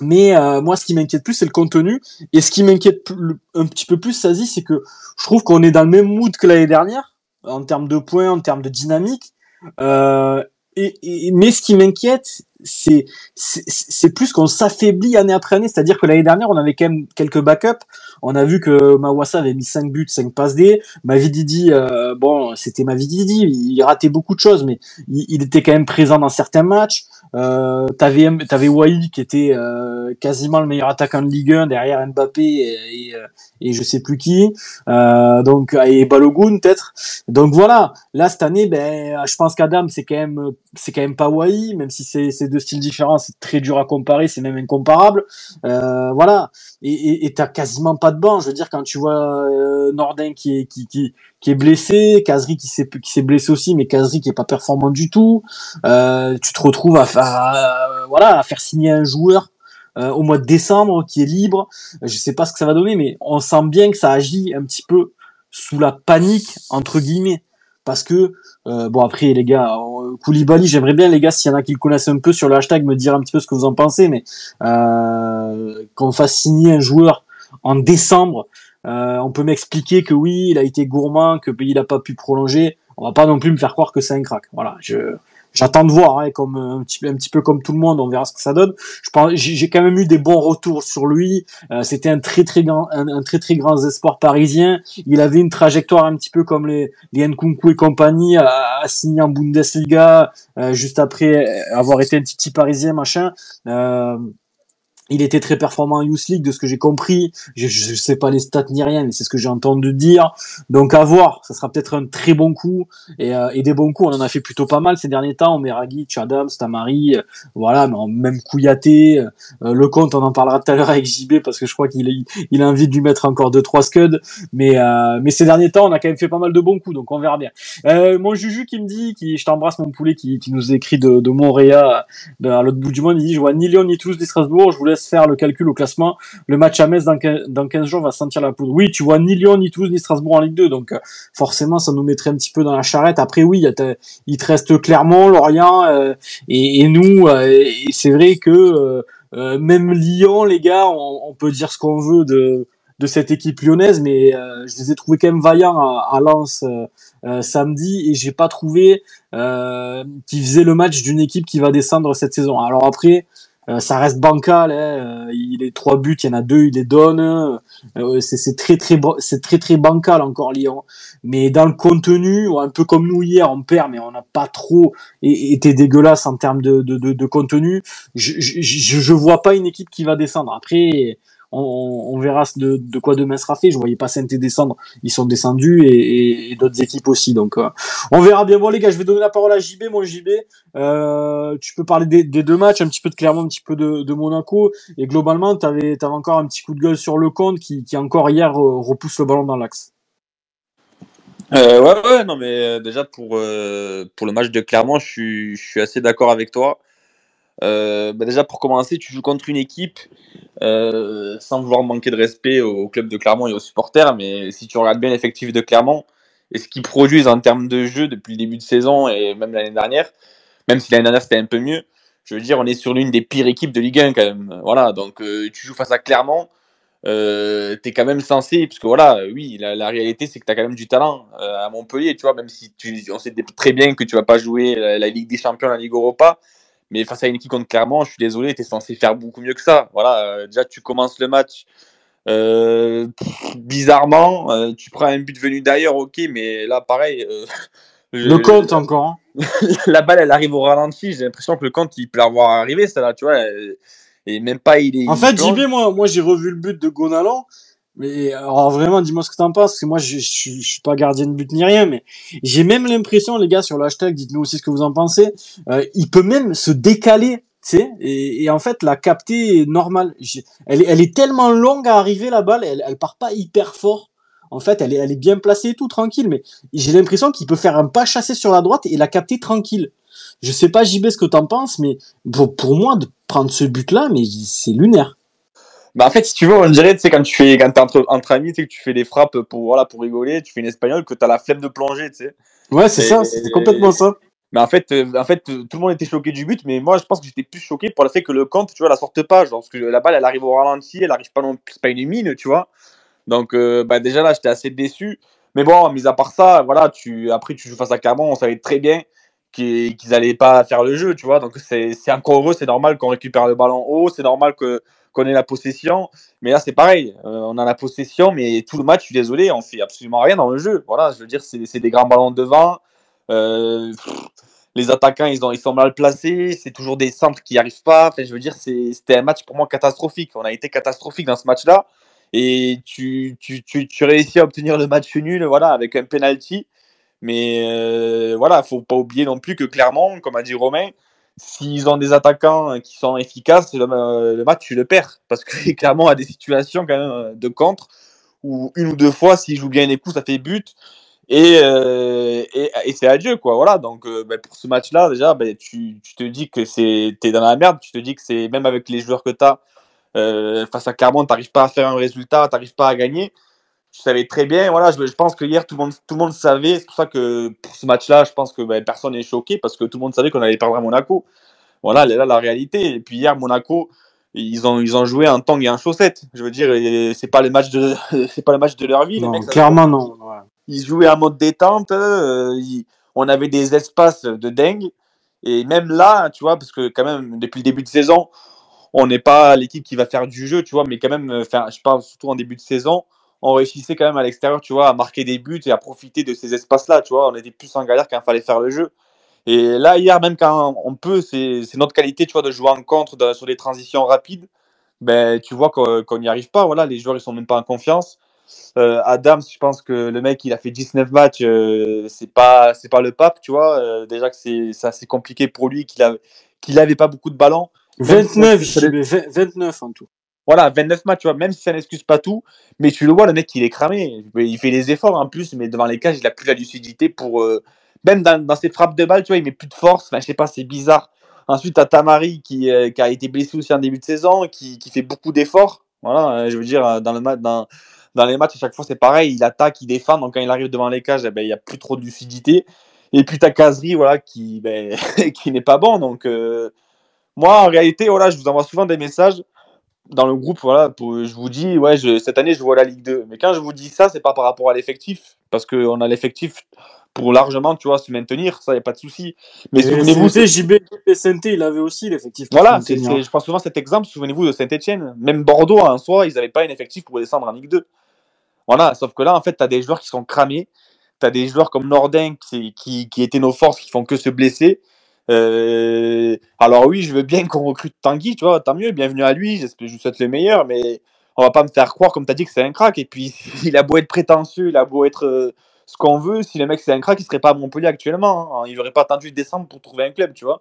mais euh, moi, ce qui m'inquiète plus, c'est le contenu. Et ce qui m'inquiète un petit peu plus, Sazi, c'est que je trouve qu'on est dans le même mood que l'année dernière, en termes de points, en termes de dynamique. Euh, mais ce qui m'inquiète, c'est c'est plus qu'on s'affaiblit année après année. C'est-à-dire que l'année dernière, on avait quand même quelques backups. On a vu que Mawassa avait mis 5 buts, 5 passes D. Mavididi, euh, bon, c'était Mavididi, il ratait beaucoup de choses, mais il, était quand même présent dans certains matchs. Euh, t'avais t'avais Wai qui était euh, quasiment le meilleur attaquant de Ligue 1 derrière Mbappé et, et, euh, et je sais plus qui. Euh, donc et Balogun peut-être. Donc voilà. Là cette année ben je pense qu'Adam c'est quand même c'est quand même pas Wai même si c'est deux styles différents c'est très dur à comparer c'est même incomparable. Euh, voilà. Et et t'as quasiment pas de banc. Je veux dire quand tu vois euh, Nordin qui est blessé, Kazri qui s'est blessé aussi, mais Kazri qui est pas performant du tout. Euh, tu te retrouves à, à, voilà à faire signer un joueur euh, au mois de décembre qui est libre. Je sais pas ce que ça va donner, mais on sent bien que ça agit un petit peu sous la panique entre guillemets, parce que euh, bon après les gars, euh, Koulibaly, j'aimerais bien les gars s'il y en a qui le connaissent un peu sur le hashtag me dire un petit peu ce que vous en pensez, mais qu'on fasse signer un joueur en décembre on peut m'expliquer que oui, il a été gourmand, que il a pas pu prolonger. On va pas non plus me faire croire que c'est un crack. Voilà, je j'attends de voir, hein, comme un petit, un petit peu comme tout le monde, on verra ce que ça donne. Je pense, j'ai quand même eu des bons retours sur lui. Euh, C'était un très très grand, un, très très grand espoir parisien. Il avait une trajectoire un petit peu comme les, les Nkunku et compagnie, à, signer en Bundesliga euh, juste après avoir été un petit parisien machin. Euh, il était très performant en Youth League, de ce que j'ai compris. Je, je sais pas les stats ni rien, mais c'est ce que j'ai entendu dire. Donc à voir, ça sera peut-être un très bon coup. Et, euh, et, des bons coups, on en a fait plutôt pas mal ces derniers temps. On met Ragic, Adams, Tamari, euh, voilà, mais même Kouyaté. Euh, le compte, on en parlera tout à l'heure avec JB parce que je crois qu'il il a envie de lui mettre encore deux trois scuds. Mais mais ces derniers temps, on a quand même fait pas mal de bons coups, donc on verra bien. mon Juju qui me dit, qui je t'embrasse mon poulet, qui, qui nous écrit de, de Montréal, à l'autre bout du monde, il dit je vois ni Lyon ni Toulouse ni Strasbourg, je vous laisse faire le calcul au classement. Le match à Metz dans 15, jours va sentir la poudre. Oui, tu vois ni Lyon, ni Toulouse, ni Strasbourg en Ligue 2. Donc euh, forcément, ça nous mettrait un petit peu dans la charrette. Après, oui, il te reste Clermont, Lorient euh, et, nous. Euh, c'est vrai que même Lyon, les gars, on, peut dire ce qu'on veut de de cette équipe lyonnaise, mais je les ai trouvés quand même vaillants à, Lens samedi et j'ai pas trouvé qu'ils faisaient le match d'une équipe qui va descendre cette saison. Alors après, ça reste bancal. Hein. Euh, il est trois buts, il y en a deux, il les donne. Euh, c'est très très c'est très très bancal encore Lyon. Mais dans le contenu, un peu comme nous hier, on perd, mais on n'a pas trop été dégueulasse en termes de, de, de, de contenu. Je, je, je vois pas une équipe qui va descendre. Après on, verra de, quoi demain sera fait. Je voyais pas saint descendre, ils sont descendus et, d'autres équipes aussi. Donc euh, on verra bien. Bon les gars, je vais donner la parole à JB, mon JB. Euh, tu peux parler des, deux matchs, un petit peu de Clermont, un petit peu de, Monaco. Et globalement, tu avais, encore un petit coup de gueule sur le compte qui, encore hier euh, repousse le ballon dans l'axe. Ouais, ouais, non, mais déjà pour, le match de Clermont, je je suis assez d'accord avec toi. Euh, bah déjà pour commencer, tu joues contre une équipe euh, sans vouloir manquer de respect au, club de Clermont et aux supporters, mais si tu regardes bien l'effectif de Clermont et ce qu'ils produisent en termes de jeu depuis le début de saison et même l'année dernière, même si l'année dernière c'était un peu mieux, je veux dire, on est sur l'une des pires équipes de Ligue 1 quand même. Voilà, donc euh, tu joues face à Clermont, euh, tu es quand même censé, parce que voilà, oui, la, réalité c'est que tu as quand même du talent à Montpellier, tu vois, même si tu, on sait très bien que tu vas pas jouer la Ligue des Champions, la Ligue Europa, mais face à une équipe contre Clermont, je suis désolé, tu es censé faire beaucoup mieux que ça. Voilà, euh, déjà, tu commences le match. Euh, bizarrement, euh, tu prends un but venu d'ailleurs, ok, mais là, pareil. le compte encore. Hein. la balle, elle arrive au ralenti. J'ai l'impression que le compte, il peut l'avoir arrivé, ça là, tu vois. Et même pas, il est. En fait, JB, moi, moi j'ai revu le but de Gonalan. Mais alors vraiment, dis-moi ce que t'en penses, parce que moi je, je, suis pas gardien de but ni rien, mais j'ai même l'impression, les gars, sur le dites-nous aussi ce que vous en pensez, euh, il peut même se décaler, tu sais, et, et, en fait la capter est normale. Elle, elle est tellement longue à arriver la balle, elle, elle part pas hyper fort. En fait, elle est, elle est bien placée et tout, tranquille, mais j'ai l'impression qu'il peut faire un pas chassé sur la droite et la capter tranquille. Je sais pas, JB, ce que t'en penses, mais pour, pour moi, de prendre ce but-là, mais c'est lunaire. Bah en fait, si tu veux, on dirait, tu sais, quand tu fais, quand t'es entre, entre amis, tu sais, que tu fais des frappes pour, voilà, pour rigoler, tu fais une espagnole, que t'as la flemme de plonger, tu sais. Ouais, c'est ça, c'est complètement ça. Mais en fait, euh, en fait, tout le monde était choqué du but, mais moi, je pense que j'étais plus choqué pour le fait que le compte, tu vois, la sorte pas, genre, parce que la balle, elle arrive au ralenti, elle arrive pas non plus, c'est pas une mine, tu vois. Donc, euh, bah, déjà là, j'étais assez déçu. Mais bon, mis à part ça, voilà, tu, après, tu joues face à Clermont, on savait très bien qu'ils n'allaient allaient pas faire le jeu, tu vois. Donc, c'est encore heureux, c'est normal qu'on récupère le ballon haut, c'est normal que qu'on la possession. Mais là, c'est pareil. Euh, on a la possession, mais tout le match, je suis désolé, on fait absolument rien dans le jeu. Voilà, je veux dire, c'est des grands ballons devant. Euh, les attaquants, ils, ont, ils sont mal placés. C'est toujours des centres qui n'y arrivent pas. Je veux dire, c'était un match pour moi catastrophique. On a été catastrophique dans ce match-là. Et tu, tu, tu, réussis à obtenir le match nul voilà, avec un penalty. Mais euh, voilà, faut pas oublier non plus que clairement, comme a dit Romain, s'ils ont des attaquants qui sont efficaces, le, match, tu le perds. Parce que clairement, à des situations quand même de contre, où une ou deux fois, s'ils jouent bien les coups, ça fait but. Et, euh, et, c'est adieu, quoi. Voilà. Donc, euh, ben, pour ce match-là, déjà, ben, tu, te dis que c'est, es dans la merde. Tu te dis que c'est, même avec les joueurs que tu as, euh, face à Clermont, tu n'arrives pas à faire un résultat, tu n'arrives pas à gagner je savais très bien. Voilà, je, je, pense que hier, tout le monde, tout le monde savait. C'est pour ça que pour ce match-là, je pense que ben, personne n'est choqué parce que tout le monde savait qu'on allait perdre à Monaco. Voilà, là la réalité. Et puis hier, Monaco, ils ont, ils ont joué un tang et un chaussette. Je veux dire, c'est pas le match de, c'est pas le match de leur vie. Non, clairement non. Ils jouaient en mode détente. Euh, on avait des espaces de dingue. Et même là, tu vois, parce que quand même, depuis le début de saison, on n'est pas l'équipe qui va faire du jeu, tu vois, mais quand même, faire, je parle surtout en début de saison, on réussissait quand même à l'extérieur, tu vois, à marquer des buts et à profiter de ces espaces-là, tu vois. On était plus en galère quand il fallait faire le jeu. Et là, hier, même quand on peut, c'est notre qualité, tu vois, de jouer en contre sur des transitions rapides. Ben, tu vois qu'on n'y arrive pas. Voilà, les joueurs, ils sont même pas en confiance. Euh, Adams, je pense que le mec, il a fait 19 matchs, euh, c'est pas, c'est pas le pape, tu vois. Euh, déjà que c'est assez compliqué pour lui, qu'il qu'il avait pas beaucoup de ballons. 29, 29 en tout voilà, 29 matchs, tu vois, même si ça n'excuse pas tout, mais tu le vois, le mec, il est cramé. Il fait des efforts en plus, mais devant les cages, il a plus la lucidité pour. Euh, même dans, ses frappes de balle, tu vois, il met plus de force. Enfin, je sais pas, c'est bizarre. Ensuite, tu as Tamari qui, euh, qui, a été blessé aussi en début de saison, qui, qui fait beaucoup d'efforts. Voilà, euh, je veux dire, dans, le dans, dans les matchs, à chaque fois, c'est pareil. Il attaque, il défend. Donc, quand il arrive devant les cages, eh ben, il n'y a plus trop de lucidité. Et puis, tu Kazri, voilà, qui, ben, qui n'est pas bon. Donc, moi, en réalité, voilà, je vous envoie souvent des messages dans le groupe, voilà, pour, je vous dis, ouais, je, cette année, je vois la Ligue 2. Mais quand je vous dis ça, c'est pas par rapport à l'effectif, parce qu'on a l'effectif pour largement, tu vois, se maintenir, ça, y a pas de souci. Mais souvenez-vous, JB SNT, il avait aussi l'effectif. Voilà, c'est, je prends souvent cet exemple. Souvenez-vous de Saint-Etienne, même Bordeaux en soi, ils n'avaient pas un effectif pour descendre en Ligue 2. Voilà, sauf que là, en fait, tu as des joueurs qui sont cramés. Tu as des joueurs comme Nordin qui, qui, qui étaient nos forces, qui font que se blesser. Euh, alors oui, je veux bien qu'on recrute Tanguy, tu vois, tant mieux, bienvenue à lui, je vous souhaite le meilleur, mais on va pas me faire croire, comme tu as dit, que c'est un crack. Et puis, il a beau être prétentieux, il a beau être euh, ce qu'on veut, si le mec c'est un crack, il serait pas à Montpellier actuellement. Hein. Il n'aurait pas attendu décembre pour trouver un club, tu vois.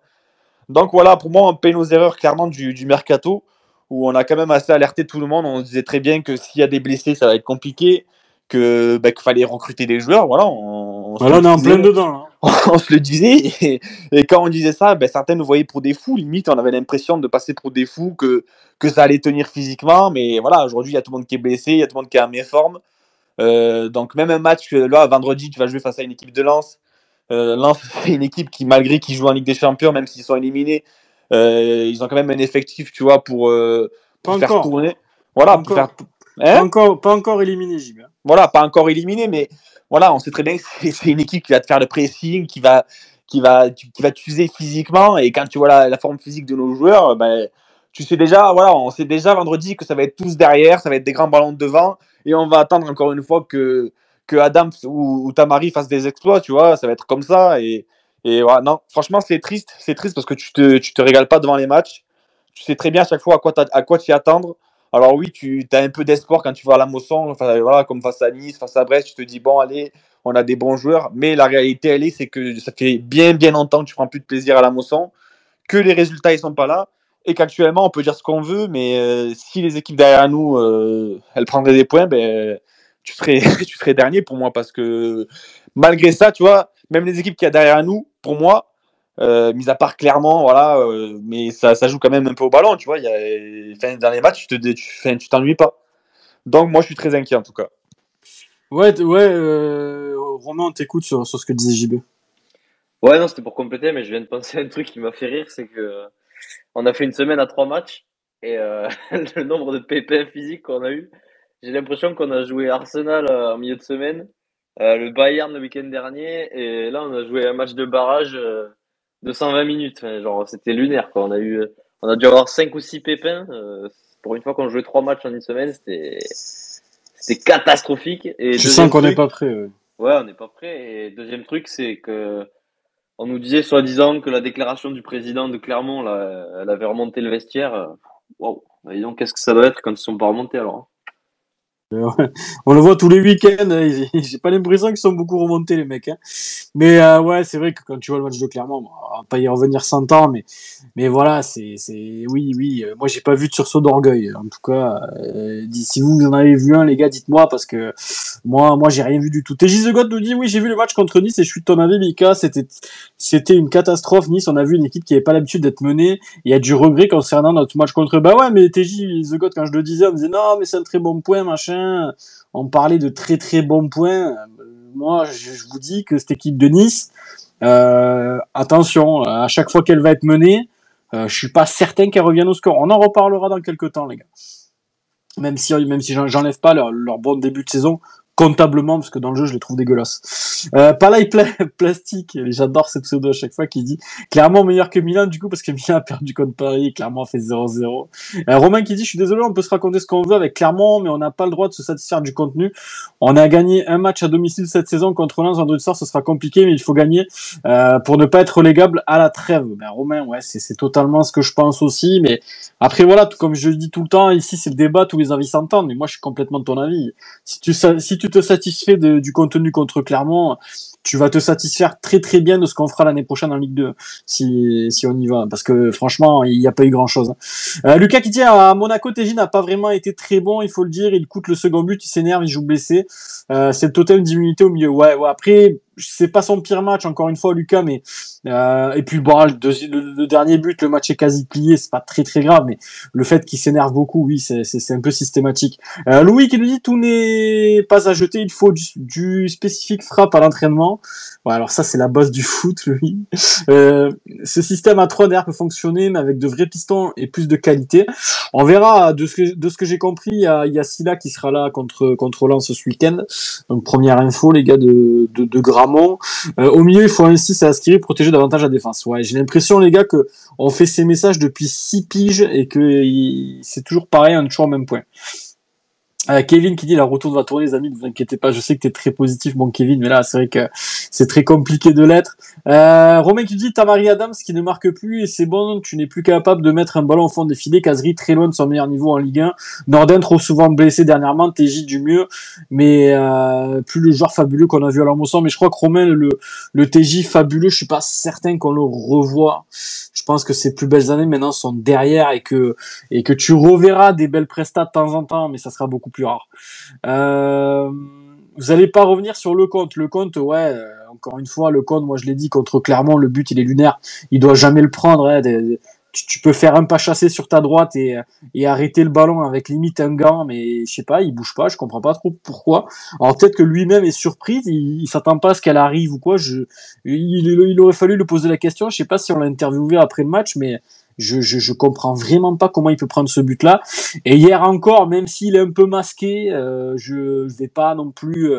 Donc voilà, pour moi, on paye nos erreurs clairement du, mercato, où on a quand même assez alerté tout le monde. On disait très bien que s'il y a des blessés, ça va être compliqué que bah, qu'il fallait recruter des joueurs. Voilà, on, on est en plein dedans. on se le disait. Et, quand on disait ça, ben, certains nous voyaient pour des fous. Limite, on avait l'impression de passer pour des fous, que, que ça allait tenir physiquement. Mais voilà, aujourd'hui, il y a tout le monde qui est blessé, il y a tout le monde qui est à méforme. Euh, donc même un match, là, vendredi, tu vas jouer face à une équipe de Lens. Euh, Lens, c'est une équipe qui, malgré qu'ils jouent en Ligue des Champions, même s'ils sont éliminés, euh, ils ont quand même un effectif, tu vois, pour, euh, pour faire tourner. Voilà, pour faire, Hein pas, encore, pas encore éliminé, Jim. Voilà, pas encore éliminé, mais voilà, on sait très bien que c'est une équipe qui va te faire le pressing, qui va, qui va, qui va t'user physiquement. Et quand tu vois la, la, forme physique de nos joueurs, ben, tu sais déjà, voilà, on sait déjà vendredi que ça va être tous derrière, ça va être des grands ballons de devant. Et on va attendre encore une fois que, que Adam ou, ou Tamari fassent des exploits, tu vois, ça va être comme ça. Et, et voilà, non, franchement, c'est triste, c'est triste parce que tu te, tu te régales pas devant les matchs. Tu sais très bien à chaque fois à quoi, à quoi tu attendre. Alors oui, tu as un peu d'espoir quand tu vas à la Mosson, enfin, voilà, comme face à Nice, face à Brest, tu te dis, bon, allez, on a des bons joueurs. Mais la réalité, elle est, c'est que ça fait bien, bien longtemps que tu prends plus de plaisir à la Mosson, que les résultats, ils sont pas là. Et qu'actuellement, on peut dire ce qu'on veut, mais euh, si les équipes derrière nous, euh, elles prendraient des points, ben, tu, serais, tu serais dernier pour moi. Parce que malgré ça, tu vois, même les équipes qui y a derrière nous, pour moi, euh, mis à part clairement, voilà, euh, mais ça, ça, joue quand même un peu au ballon, tu vois. Y a, dans les matchs, tu te, tu, tu t'ennuies pas. Donc moi, je suis très inquiet en tout cas. Ouais, ouais, euh, Romain, on t'écoute sur, sur ce que disait JB. Ouais, non, c'était pour compléter, mais je viens de penser à un truc qui m'a fait rire, c'est que on a fait une semaine à trois matchs et euh, le nombre de pépins physiques qu'on a eu, j'ai l'impression qu'on a joué Arsenal en milieu de semaine, le Bayern le week-end dernier, et là on a joué un match de barrage de 120 minutes. genre, c'était lunaire, quoi. On a eu, on a dû avoir 5 ou 6 pépins. Euh, pour une fois qu'on jouait 3 matchs en une semaine, c'était, c'était catastrophique. Et je sens qu'on n'est pas prêt. Ouais. ouais, on n'est pas prêt. Et deuxième truc, c'est que on nous disait soi-disant que la déclaration du président de Clermont, là, elle avait remonté le vestiaire. Waouh, wow. qu'est-ce que ça doit être quand ils sont pas remontés alors. On le voit tous les week-ends. Hein. J'ai pas l'impression qu'ils sont beaucoup remontés les mecs. Hein. Mais euh, ouais, c'est vrai que quand tu vois le match de Clermont, on va pas y revenir 100 ans, mais voilà, c'est oui oui. Euh, moi j'ai pas vu de sursaut d'orgueil. En tout cas, euh, si vous en avez vu un, les gars, dites-moi parce que moi moi j'ai rien vu du tout. TJ The God nous dit oui j'ai vu le match contre Nice et je suis de ton avis Mika. C'était une catastrophe Nice. On a vu une équipe qui avait pas l'habitude d'être menée. Il y a du regret concernant notre match contre. Bah ouais, mais TJ The God quand je le disais, on me disait non mais c'est un très bon point machin on parlait de très très bons points. Moi, je, vous dis que cette équipe de Nice, euh, attention, à chaque fois qu'elle va être menée, euh, je suis pas certain qu'elle revienne au score. On en reparlera dans quelques temps, les gars. Même si, même si j'enlève pas leur, leur bon début de saison, comptablement parce que dans le jeu je les trouve dégueulasses. Euh, Palais plastique, j'adore cette pseudo à chaque fois qui dit clairement meilleur que Milan du coup parce que Milan a perdu contre Paris, clairement fait 0-0. Euh, Romain qui dit je suis désolé on peut se raconter ce qu'on veut avec Clermont mais on n'a pas le droit de se satisfaire du contenu. On a gagné un match à domicile cette saison contre Lens vendredi soir, ce sera compliqué mais il faut gagner euh, pour ne pas être relégable à la trêve. Ben Romain ouais c'est totalement ce que je pense aussi mais après voilà comme je le dis tout le temps ici c'est le débat tous les avis s'entendent mais moi je suis complètement de ton avis. Si tu si tu te satisfais du contenu contre Clermont, tu vas te satisfaire très très bien de ce qu'on fera l'année prochaine en Ligue 2 si, si on y va. Parce que franchement il n'y a pas eu grand chose. Euh, Lucas qui dit à Monaco TJ n'a pas vraiment été très bon il faut le dire. Il coûte le second but il s'énerve il joue blessé. Euh, c'est le totem d'immunité au milieu. Ouais, ouais après c'est pas son pire match encore une fois Lucas mais euh, et puis bon le, le, dernier but le match est quasi plié c'est pas très très grave mais le fait qu'il s'énerve beaucoup oui c'est un peu systématique. Euh, Louis qui nous dit tout n'est pas à jeter il faut du, du spécifique frappe à l'entraînement. Ouais, alors ça c'est la base du foot Louis. Euh, ce système à 3 d'air peut fonctionner mais avec de vrais pistons et plus de qualité. On verra de ce que de ce que j'ai compris il y a, il Silla qui sera là contre contre Lens ce week-end. Donc première info les gars de de, de Euh, au milieu, il faut ainsi Askiri protéger davantage la défense. Ouais, j'ai l'impression, les gars, que on fait ces messages depuis six piges et que c'est toujours pareil, on est toujours au même point. Euh, Kevin qui dit la retour va tourner les amis, ne vous inquiétez pas, je sais que tu es très positif mon Kevin, mais là c'est vrai que c'est très compliqué de l'être. Euh, Romain qui dit Tamari Adams qui ne marque plus et c'est bon, tu n'es plus capable de mettre un ballon au fond des filets, Kazri très loin de son meilleur niveau en Ligue 1, Norden trop souvent blessé dernièrement, TJ du mieux, mais euh, plus le joueur fabuleux qu'on a vu à l'Amosson, mais je crois que Romain le, le TJ fabuleux, je suis pas certain qu'on le revoit. Je pense que ses plus belles années maintenant sont derrière et que et que tu reverras des belles prestats de temps en temps, mais ça sera beaucoup plus rare. Euh, vous allez pas revenir sur le compte. Le compte, ouais, euh, encore une fois, le compte, moi je l'ai dit, contre Clermont, le but il est lunaire. Il doit jamais le prendre. Hein, tu, peux faire un pas chassé sur ta droite et, et arrêter le ballon avec limite un gant, mais je sais pas, il bouge pas, je comprends pas trop pourquoi. Alors peut-être que lui-même est surpris, il, il s'attend pas à ce qu'elle arrive ou quoi. Je, il, il, aurait fallu lui poser la question. Je sais pas si on l'a interviewé après le match, mais je, je, je, comprends vraiment pas comment il peut prendre ce but-là. Et hier encore, même s'il est un peu masqué, euh, je vais pas non plus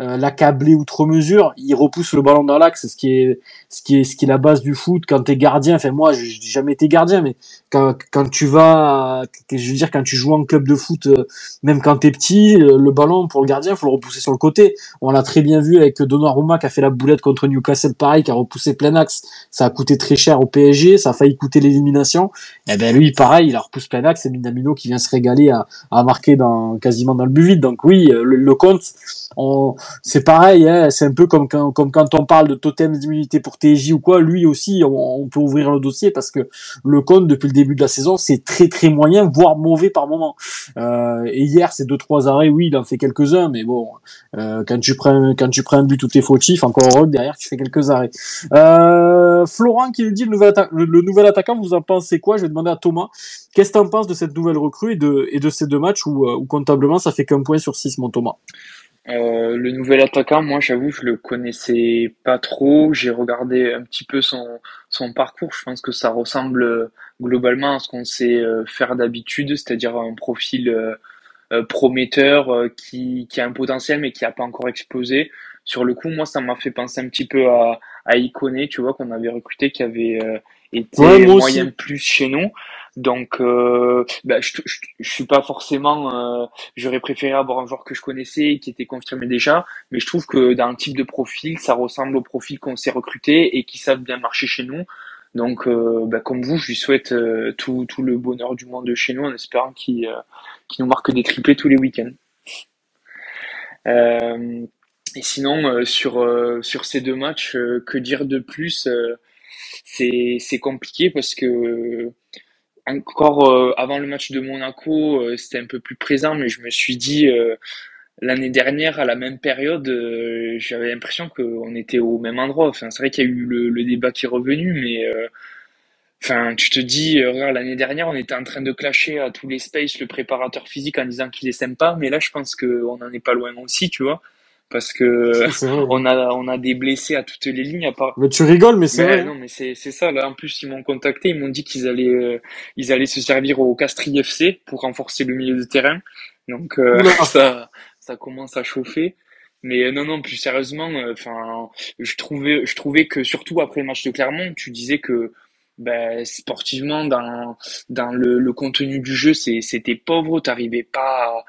euh, l'accabler outre mesure. Il repousse le ballon dans l'axe, ce qui est ce qui est ce qui est la base du foot. Quand t'es gardien, enfin moi, j'ai jamais été gardien, mais quand quand tu vas, je veux dire, quand tu joues en club de foot, euh, même quand t'es petit, euh, le ballon pour le gardien, faut le repousser sur le côté. On l'a très bien vu avec Donnarumma qui a fait la boulette contre Newcastle, pareil, qui a repoussé plein axe. Ça a coûté très cher au PSG, ça a failli coûter l'élimination. Et eh ben lui, pareil, il a repoussé plein axe. C'est Minamino qui vient se régaler à, à marquer dans quasiment dans le but vide. Donc oui, le, le compte c'est pareil, hein, c'est un peu comme quand, comme quand on parle de totem d'immunité pour TJ ou quoi, lui aussi, on, peut ouvrir le dossier parce que le compte depuis le début de la saison, c'est très très moyen, voire mauvais par moment. Euh, et hier, c'est deux trois arrêts, oui, il en fait quelques-uns, mais bon, euh, quand tu prends quand tu prends un but tout est fautif, encore heureux derrière tu fais quelques arrêts. Euh, Florent qui nous dit le nouvel, le, nouvel attaquant, vous en pensez quoi? Je vais demander à Thomas. Qu'est-ce que tu en penses de cette nouvelle recrue et de, et de ces deux matchs où, où comptablement ça fait qu'un point sur six, mon Thomas? Euh, le nouvel attaquant, moi j'avoue, je le connaissais pas trop. J'ai regardé un petit peu son, son parcours. Je pense que ça ressemble euh, globalement à ce qu'on sait euh, faire d'habitude, c'est-à-dire un profil prometteur qui, qui a un potentiel mais qui a pas encore explosé. Sur le coup, moi, ça m'a fait penser un petit peu à, à Iconé, tu vois, qu'on avait recruté, qui avait été moyen plus chez nous. Donc, euh, bah, je, je, suis pas forcément. Euh, j'aurais préféré avoir un joueur que je connaissais, qui était confirmé déjà, mais je trouve que dans un type de profil, ça ressemble au profil qu'on s'est recruté et qui savent bien marcher chez nous. Donc, euh, bah, comme vous, je lui souhaite tout, tout le bonheur du monde chez nous, en espérant qu'il nous marque des triplés tous les week-ends. et sinon, sur sur ces deux matchs, que dire de plus c'est compliqué parce que encore euh, avant le match de Monaco, euh, c'était un peu plus présent, mais je me suis dit euh, l'année dernière, à la même période, j'avais l'impression qu'on était au même endroit. Enfin, c'est vrai qu'il y a eu le, débat qui est revenu, mais enfin, tu te dis, regarde, l'année dernière, on était en train de clasher à tous les spaces le préparateur physique en disant qu'il est sympa, mais là, je pense qu'on n'en est pas loin aussi, tu vois parce que on a on a des blessés à toutes les lignes à part mais tu rigoles mais c'est vrai. non mais c'est c'est ça là. En plus ils m'ont contacté ils m'ont dit qu'ils allaient euh, ils allaient se servir au Castries FC pour renforcer le milieu de terrain. Donc euh, ça ça commence à chauffer. Mais euh, non non plus sérieusement enfin je trouvais je trouvais que surtout après le match de Clermont tu disais que ben, sportivement dans dans le, le contenu du jeu c'est c'était pauvre. T'arrivais pas à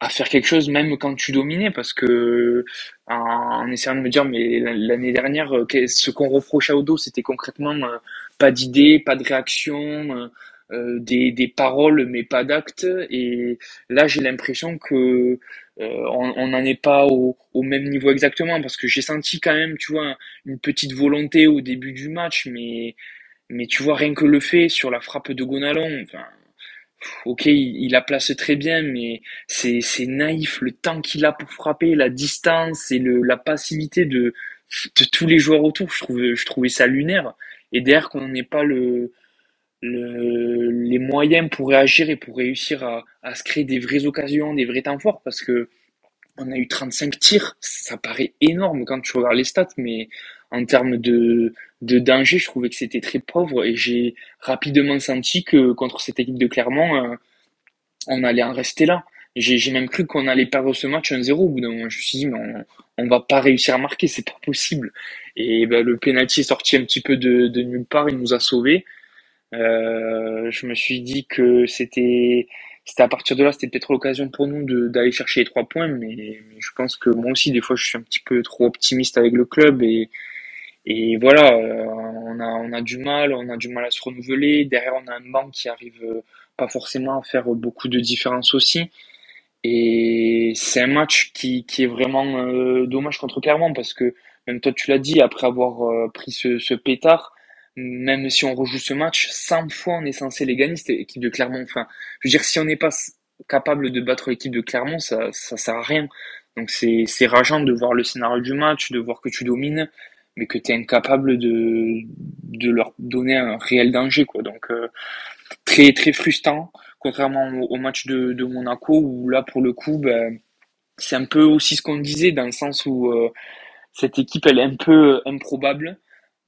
à faire quelque chose même quand tu dominais parce que en, essayant de me dire mais l'année dernière euh, ce qu'on reprochait au dos c'était concrètement euh, pas d'idées pas de réaction euh, des, des paroles mais pas d'actes. Et là j'ai l'impression que on n'en est pas au, au, même niveau exactement parce que j'ai senti quand même tu vois une petite volonté au début du match mais mais tu vois rien que le fait sur la frappe de Gonalon enfin ok, il, la place très bien, mais c'est naïf le temps qu'il a pour frapper, la distance et le, la passivité de. de tous les joueurs autour. Je trouvais, je trouvais ça lunaire. Et derrière, qu'on n'ait pas le, le, les moyens pour réagir et pour réussir à, à se créer des vraies occasions, des vrais temps forts, parce que on a eu 35 tirs, ça paraît énorme quand tu regardes les stats, mais en termes de, de danger, je trouvais que c'était très pauvre et j'ai rapidement senti que contre cette équipe de Clermont, euh, on allait en rester là. J'ai même cru qu'on allait perdre ce match 1-0 au bout d'un moment. Je me suis dit, mais on, on va pas réussir à marquer, c'est pas possible. Et ben, le penalty est sorti un petit peu de, de nulle part, il nous a sauvés. Euh, je me suis dit que c'était c'était à partir de là, c'était peut-être l'occasion pour nous d'aller chercher les trois points, mais, mais, je pense que moi aussi, des fois, je suis un petit peu trop optimiste avec le club et, et voilà, euh, on, a, on a du mal, on a du mal à se renouveler. Derrière, on a un banc qui arrive euh, pas forcément à faire beaucoup de différence aussi. Et c'est un match qui, qui est vraiment euh, dommage contre Clermont parce que, même toi tu l'as dit, après avoir pris ce, ce pétard, même si on rejoue ce match, 100 fois on est censé les gagner, cette équipe de Clermont. Enfin, je veux dire, si on n'est pas capable de battre l'équipe de Clermont, ça, ça sert à rien. Donc c'est rageant de voir le scénario du match, de voir que tu domines, mais que tu es incapable de, de leur donner un réel danger. Quoi. Donc euh, très très frustrant, contrairement au, match de, Monaco, où là pour le coup, ben, c'est un peu aussi ce qu'on disait, dans le sens où euh, cette équipe elle est un peu improbable.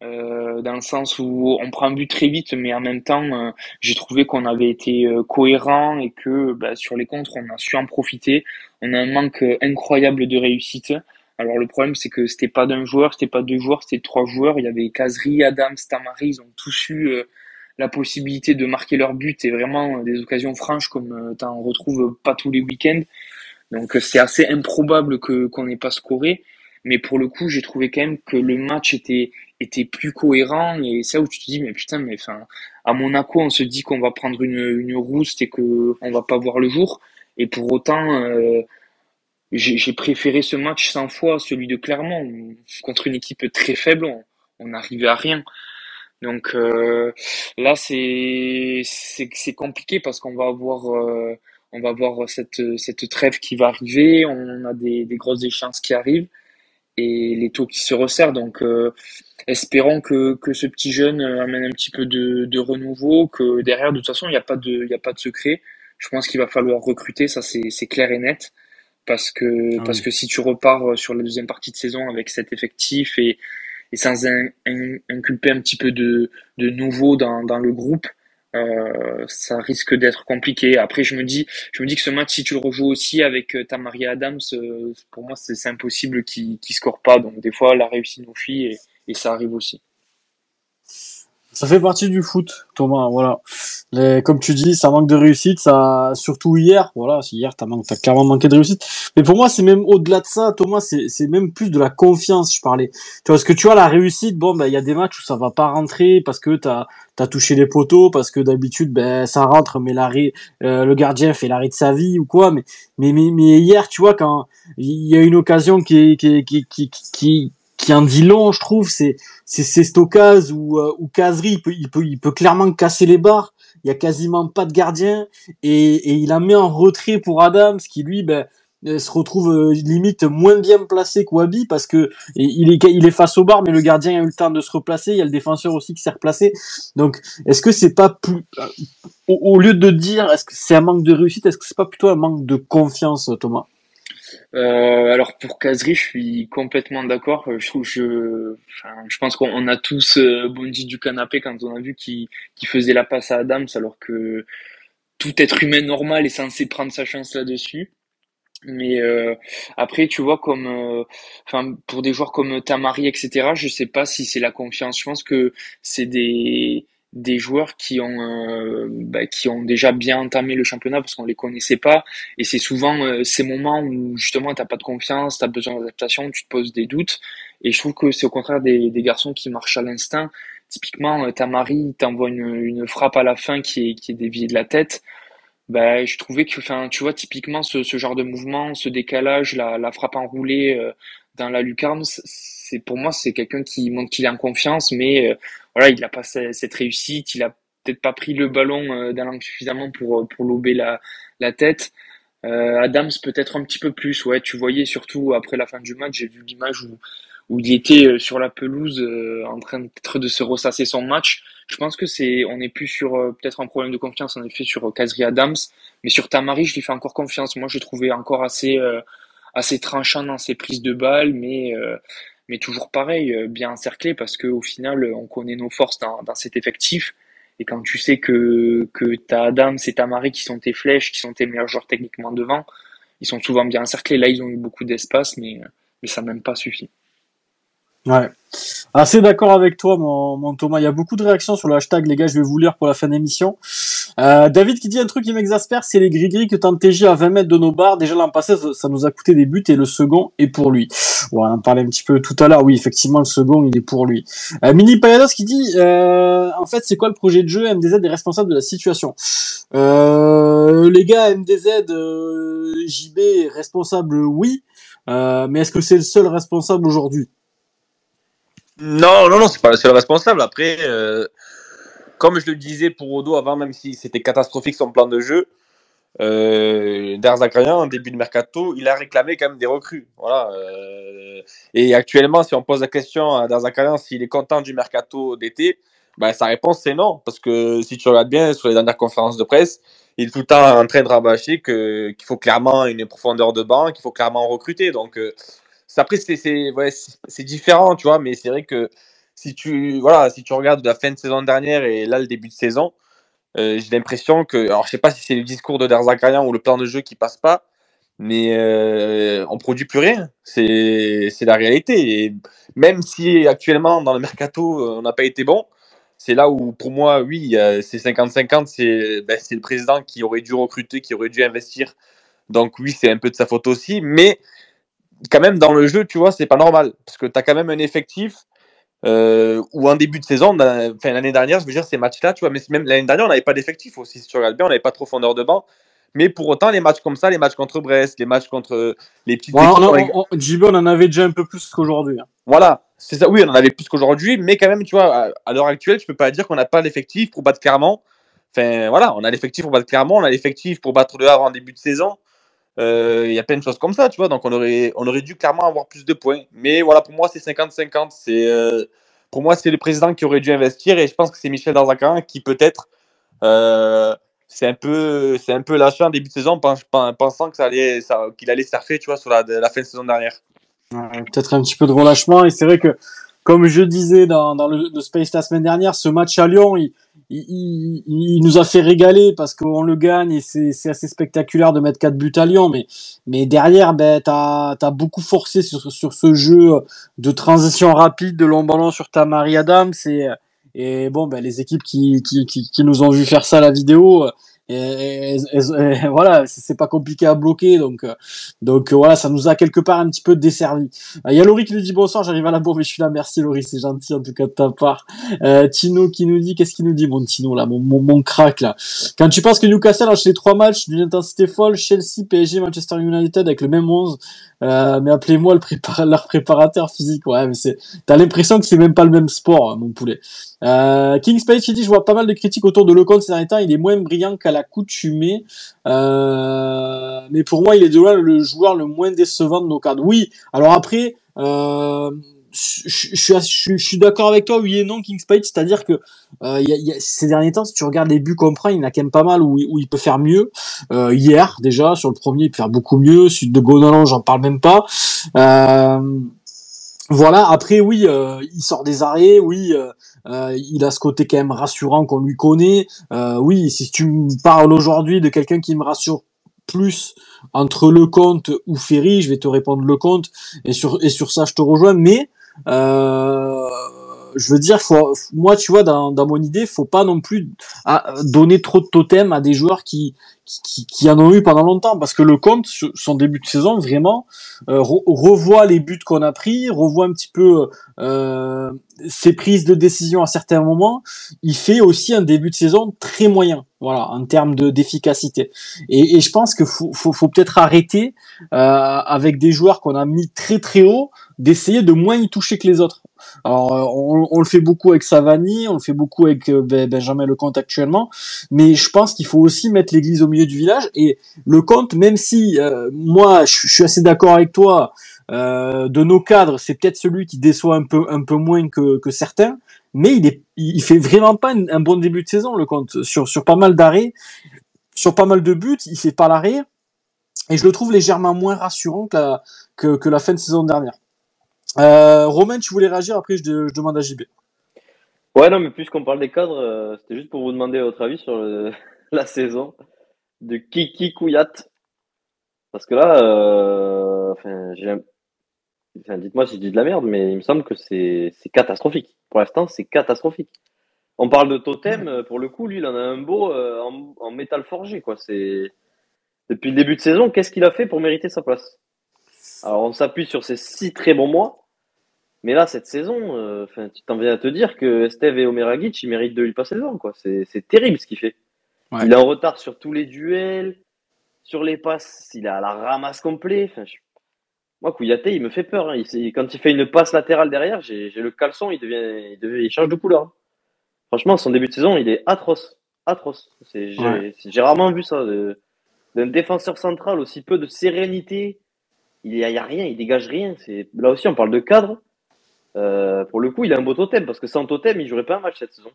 Euh, dans le sens où on prend un but très vite, mais en même temps, j'ai trouvé qu'on avait été cohérent et que bah, sur les contres, on a su en profiter. On a un manque incroyable de réussite. Alors le problème, c'est que c'était pas d'un joueur, c'était pas deux joueurs, c'était trois joueurs. Il y avait Kazri, Adam, Stamari, ils ont tous eu la possibilité de marquer leur but et vraiment des occasions franches comme tu en retrouves pas tous les week-ends. Donc c'est assez improbable que qu'on n'ait pas scoré. Mais pour le coup, j'ai trouvé quand même que le match était plus cohérent et là où tu te dis mais putain mais à Monaco on se dit qu'on va prendre une une rouste et que on va pas voir le jour et pour autant euh, j'ai préféré ce match 100 fois celui de Clermont contre une équipe très faible on n'arrivait à rien donc euh, là c'est c'est compliqué parce qu'on va avoir euh, on va avoir cette cette trêve qui va arriver on a des des grosses échéances qui arrivent et les taux qui se resserrent. Donc, euh, espérons que, que ce petit jeune euh, amène un petit peu de, de renouveau, que derrière, de toute façon, il n'y a pas de, il y a pas de secret. Je pense qu'il va falloir recruter, ça c'est, c'est clair et net, parce que ah parce que si tu repars euh, sur la deuxième partie de saison avec cet effectif et, et sans inculper un petit peu de, de nouveau dans, dans le groupe, euh, ça risque d'être compliqué. Après, je me dis, je me dis que ce match, si tu le rejoues aussi avec euh, ta Maria Adams, euh, pour moi, c'est impossible qu'il qu score pas. Donc, des fois, la réussite nous fuit et, et ça arrive aussi. Ça fait partie du foot, Thomas. Voilà. Les, comme tu dis, ça manque de réussite. Ça, surtout hier. Voilà, hier t'as as clairement manqué de réussite. Mais pour moi, c'est même au-delà de ça, Thomas. C'est même plus de la confiance. Je parlais. Tu vois, parce que tu vois la réussite. Bon, ben il y a des matchs où ça va pas rentrer parce que t'as as touché les poteaux, parce que d'habitude, ben ça rentre, mais l'arrêt, euh, le gardien fait l'arrêt de sa vie ou quoi. Mais mais mais, mais hier, tu vois, quand il y a une occasion qui qui qui qui, qui qui en dit long, je trouve, c'est c'est occasion où euh, où Kazri. Il peut, il peut il peut clairement casser les barres. Il y a quasiment pas de gardien. Et, et il a mis en retrait pour Adams qui lui ben euh, se retrouve euh, limite moins bien placé qu'Wabi parce que il est il est face au bar mais le gardien a eu le temps de se replacer. Il y a le défenseur aussi qui s'est replacé. Donc est-ce que c'est pas plus au, au, lieu de dire est-ce que c'est un manque de réussite est-ce que c'est pas plutôt un manque de confiance Thomas? Euh, alors pour Kazri, je suis complètement d'accord. Je trouve, je, enfin, je pense qu'on a tous euh, bondi du canapé quand on a vu qu'il faisait la passe à Adams, alors que tout être humain normal est censé prendre sa chance là-dessus. Mais euh, après, tu vois, comme, euh, enfin, pour des joueurs comme Tamari, etc., je sais pas si c'est la confiance. Je pense que c'est des des joueurs qui ont euh, bah, qui ont déjà bien entamé le championnat parce qu'on les connaissait pas. Et c'est souvent euh, ces moments où justement t'as pas de confiance t'as besoin d'adaptation tu te poses des doutes. Et je trouve que c'est au contraire des, des garçons qui marchent à l'instinct. Typiquement euh, ta Marie t'envoie une, une frappe à la fin qui est qui est déviée de la tête. Bah je trouvais que enfin tu vois typiquement ce, ce genre de mouvement ce décalage la, la frappe enroulée euh, dans la lucarne pour moi c'est quelqu'un qui montre qu'il est en confiance mais voilà, il a pas cette réussite, il a peut-être pas pris le ballon euh, d'un langue suffisamment pour euh, pour lober la la tête. Euh, Adams peut-être un petit peu plus, ouais. Tu voyais surtout après la fin du match, j'ai vu l'image où où il était sur la pelouse en train de se ressasser son match. Je pense que c'est, on est plus sur peut-être un problème de confiance en effet sur Kazri Adams, mais sur Tamari, je lui fais encore confiance. Moi, je trouvais encore assez assez tranchant dans ses prises de balles, mais mais toujours pareil, bien encerclé parce que au final, on connaît nos forces dans, cet effectif. Et quand tu sais que, que t'as Adam, c'est Tamari qui sont tes flèches, qui sont tes meilleurs joueurs techniquement devant, ils sont souvent bien encerclés. Là, ils ont eu beaucoup d'espace, mais, mais ça n'a même pas suffi. Ouais. Assez d'accord avec toi, mon, mon, Thomas. Il y a beaucoup de réactions sur le hashtag, les gars. Je vais vous lire pour la fin d'émission. Euh, David qui dit un truc qui m'exaspère, c'est les gris-gris que tente à 20 mètres de nos barres. Déjà l'an passé, ça nous a coûté des buts et le second est pour lui. On en parlait un petit peu tout à l'heure. Oui, effectivement, le second, il est pour lui. Euh, Mini Payados qui dit, euh, en fait, c'est quoi le projet de jeu? MDZ est responsable de la situation. Euh, les gars, MDZ, euh, JB est responsable, oui. mais est-ce que c'est le seul responsable aujourd'hui? Non, non, non, c'est pas le seul responsable. Après, euh, comme je le disais pour Odo avant, même si c'était catastrophique son plan de jeu, euh, en début de mercato, il a réclamé quand même des recrues. Voilà. Euh, et actuellement, si on pose la question à Derzakarian s'il est content du mercato d'été, ben, sa réponse c'est non. Parce que si tu regardes bien sur les dernières conférences de presse, il est tout le temps en train de rabâcher qu'il faut clairement une profondeur de banc, qu'il faut clairement recruter. Donc, euh, après, c'est différent, tu vois, mais c'est vrai que si tu, voilà, si tu regardes la fin de saison dernière et là, le début de saison, euh, j'ai l'impression que, alors je sais pas si c'est le discours de Derzakarian ou le plan de jeu qui passe pas, mais euh, on produit plus rien. C'est la réalité. Et même si actuellement, dans le mercato, euh, on n'a pas été bon, c'est là où, pour moi, oui, c'est 50-50. Ben, c'est le président qui aurait dû recruter, qui aurait dû investir. Donc, oui, c'est un peu de sa faute aussi. Mais quand même, dans le jeu, tu vois, c'est pas normal. Parce que tu as quand même un effectif euh, ou un début de saison, enfin, l'année dernière, je veux dire, ces matchs-là, tu vois, mais même l'année dernière, on n'avait pas d'effectif aussi, si tu regardes bien, on n'avait pas trop fondeur de banc. Mais pour autant, les matchs comme ça, les matchs contre Brest, les matchs contre les petites équipes. On, on, en avait déjà un peu plus qu'aujourd'hui. Hein. Voilà, c'est ça. Oui, on en avait plus qu'aujourd'hui, mais quand même, tu vois, à, l'heure actuelle, je peux pas dire qu'on n'a pas l'effectif pour battre Clermont. Enfin, voilà, on a l'effectif pour battre Clermont, on a l'effectif pour battre le Havre en début de saison. Euh, il y a plein de choses comme ça, tu vois. Donc, on aurait, on aurait dû clairement avoir plus de points. Mais voilà, pour moi, c'est 50-50. C'est, euh, pour moi, c'est le président qui aurait dû investir. Et je pense que c'est Michel Darzacarin qui, peut-être, euh, c'est un peu, peu lâché en début de saison, pensant que allait, ça, qu'il allait surfer, tu vois, sur la, fin de saison dernière. peut-être un petit peu de relâchement. Et c'est vrai que, comme je disais dans, dans le, le, Space la semaine dernière, ce match à Lyon, il, il, nous a fait régaler parce qu'on le gagne et c'est assez spectaculaire de mettre quatre buts à Lyon. Mais, derrière, ben, t'as as beaucoup forcé sur, ce jeu de transition rapide, de long ballon sur ta Marie Adams. Et, et bon, ben, les équipes qui, qui, qui, nous ont vu faire ça la vidéo, et, voilà, c'est pas compliqué à bloquer, donc euh, donc euh, voilà, ça nous a quelque part un petit peu desservi. Euh, il y a Laurie qui nous dit bonsoir, j'arrive à la bourre, mais je suis là, merci Laurie, c'est gentil en tout cas de ta part. Tino qui nous dit, qu'est-ce qu'il nous dit, mon Tino là, mon, crack là. Quand tu penses que Newcastle a les trois matchs d'une intensité folle, Chelsea, PSG, Manchester United avec le même 11, euh, mais appelez-moi le leur préparateur physique. Ouais, mais c'est, t'as l'impression que c'est même pas le même sport, hein, mon poulet. Euh, King Space qui dit, je vois pas mal de critiques autour de Lecomte ces derniers temps. Il est moins brillant qu'à l'accoutumée. Euh, mais pour moi, il est de loin le joueur le moins décevant de nos cadres. Oui. Alors après, euh, je, je, je, suis d'accord avec toi, oui et non, King Spade, c'est-à-dire que euh, y a, y a, ces derniers temps, si tu regardes les buts qu'on prend, il y en a quand même pas mal où, où il peut faire mieux. Euh, hier, déjà, sur le premier, il peut faire beaucoup mieux. Celui de Gonalan, j'en parle même pas. Euh, voilà, après, oui, euh, il sort des arrêts, oui, euh, euh, il a ce côté quand même rassurant qu'on lui connaît. oui, si tu me parles aujourd'hui de quelqu'un qui me rassure plus entre le compte ou Ferry, je vais te répondre le compte et sur et sur ça je te rejoins mais euh, je veux dire, moi, tu vois, dans, mon idée, faut pas non plus à, donner trop de totems à des joueurs qui, qui, en ont eu pendant longtemps, parce que le compte, son début de saison, vraiment, euh, revoit les buts qu'on a pris, revoit un petit peu euh, ses prises de décision à certains moments. Il fait aussi un début de saison très moyen, voilà, en termes de d'efficacité. Et, je pense que faut peut-être arrêter euh, avec des joueurs qu'on a mis très très haut d'essayer de moins y toucher que les autres. Alors, on, on, le fait beaucoup avec Savani, on le fait beaucoup avec ben, Benjamin Lecomte actuellement, mais je pense qu'il faut aussi mettre l'église au milieu du village. Et Lecomte, même si moi, je, suis assez d'accord avec toi, de nos cadres, c'est peut-être celui qui déçoit un peu un peu moins que, que certains mais il est, il fait vraiment pas un, bon début de saison, le compte. Sur, sur pas mal d'arrêts, sur pas mal de buts, il fait pas l'arrêt. Et je le trouve légèrement moins rassurant que, que la fin de saison dernière. Euh, Romain, tu voulais réagir, après je, je demande à JB. Ouais, non, mais puisqu'on parle des cadres, euh, c'était juste pour vous demander votre avis sur la saison de Kiki Kouyat. Parce que là, euh, enfin, dites-moi si je dis de la merde, mais il me semble que c'est catastrophique. Pour l'instant, c'est catastrophique. On parle de totem, pour le coup, lui, il en a un beau en, métal forgé, quoi. C'est depuis le début de saison, qu'est-ce qu'il a fait pour mériter sa place? Alors, on s'appuie sur ses six très bons mois, mais là, cette saison, euh, tu t'en viens à te dire que Steve et Omeragic, ils méritent de lui passer devant, quoi. C'est terrible ce qu'il fait. Il est en retard sur tous les duels, sur les passes, il a la ramasse complet. Enfin, moi, Kouyaté, il me fait peur. Hein. quand il fait une passe latérale derrière, j'ai le caleçon, il devient, il, change de couleur. Franchement, son début de saison, il est atroce. Atroce. J'ai rarement vu ça. D'un défenseur central, aussi peu de sérénité. Il n'y a, a, rien, il dégage rien. Là aussi, on parle de cadre. Euh, pour le coup, il a un beau totem, parce que sans totem, il jouerait pas un match cette saison.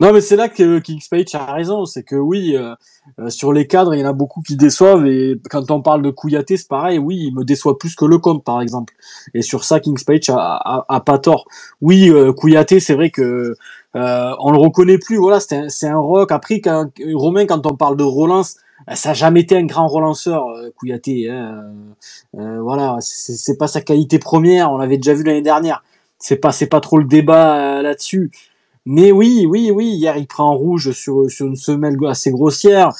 Non, mais c'est là que Kings Page a raison. C'est que oui, euh, euh, sur les cadres, il y en a beaucoup qui déçoivent. Et quand on parle de Kouyaté, c'est pareil. Oui, il me déçoit plus que le compte, par exemple. Et sur ça, Kings Page a, a, pas tort. Oui, euh, Kouyaté, c'est vrai que euh, on le reconnaît plus. Voilà, c'est un, un rock. Après, quand, Romain, quand on parle de relance, ça a jamais été un grand relanceur, Kouyaté. Hein. voilà, c'est, pas sa qualité première. On l'avait déjà vu l'année dernière. C'est pas, c'est pas trop le débat là-dessus. Mais oui, oui, oui, hier il prend en rouge sur, sur une semelle assez grossière.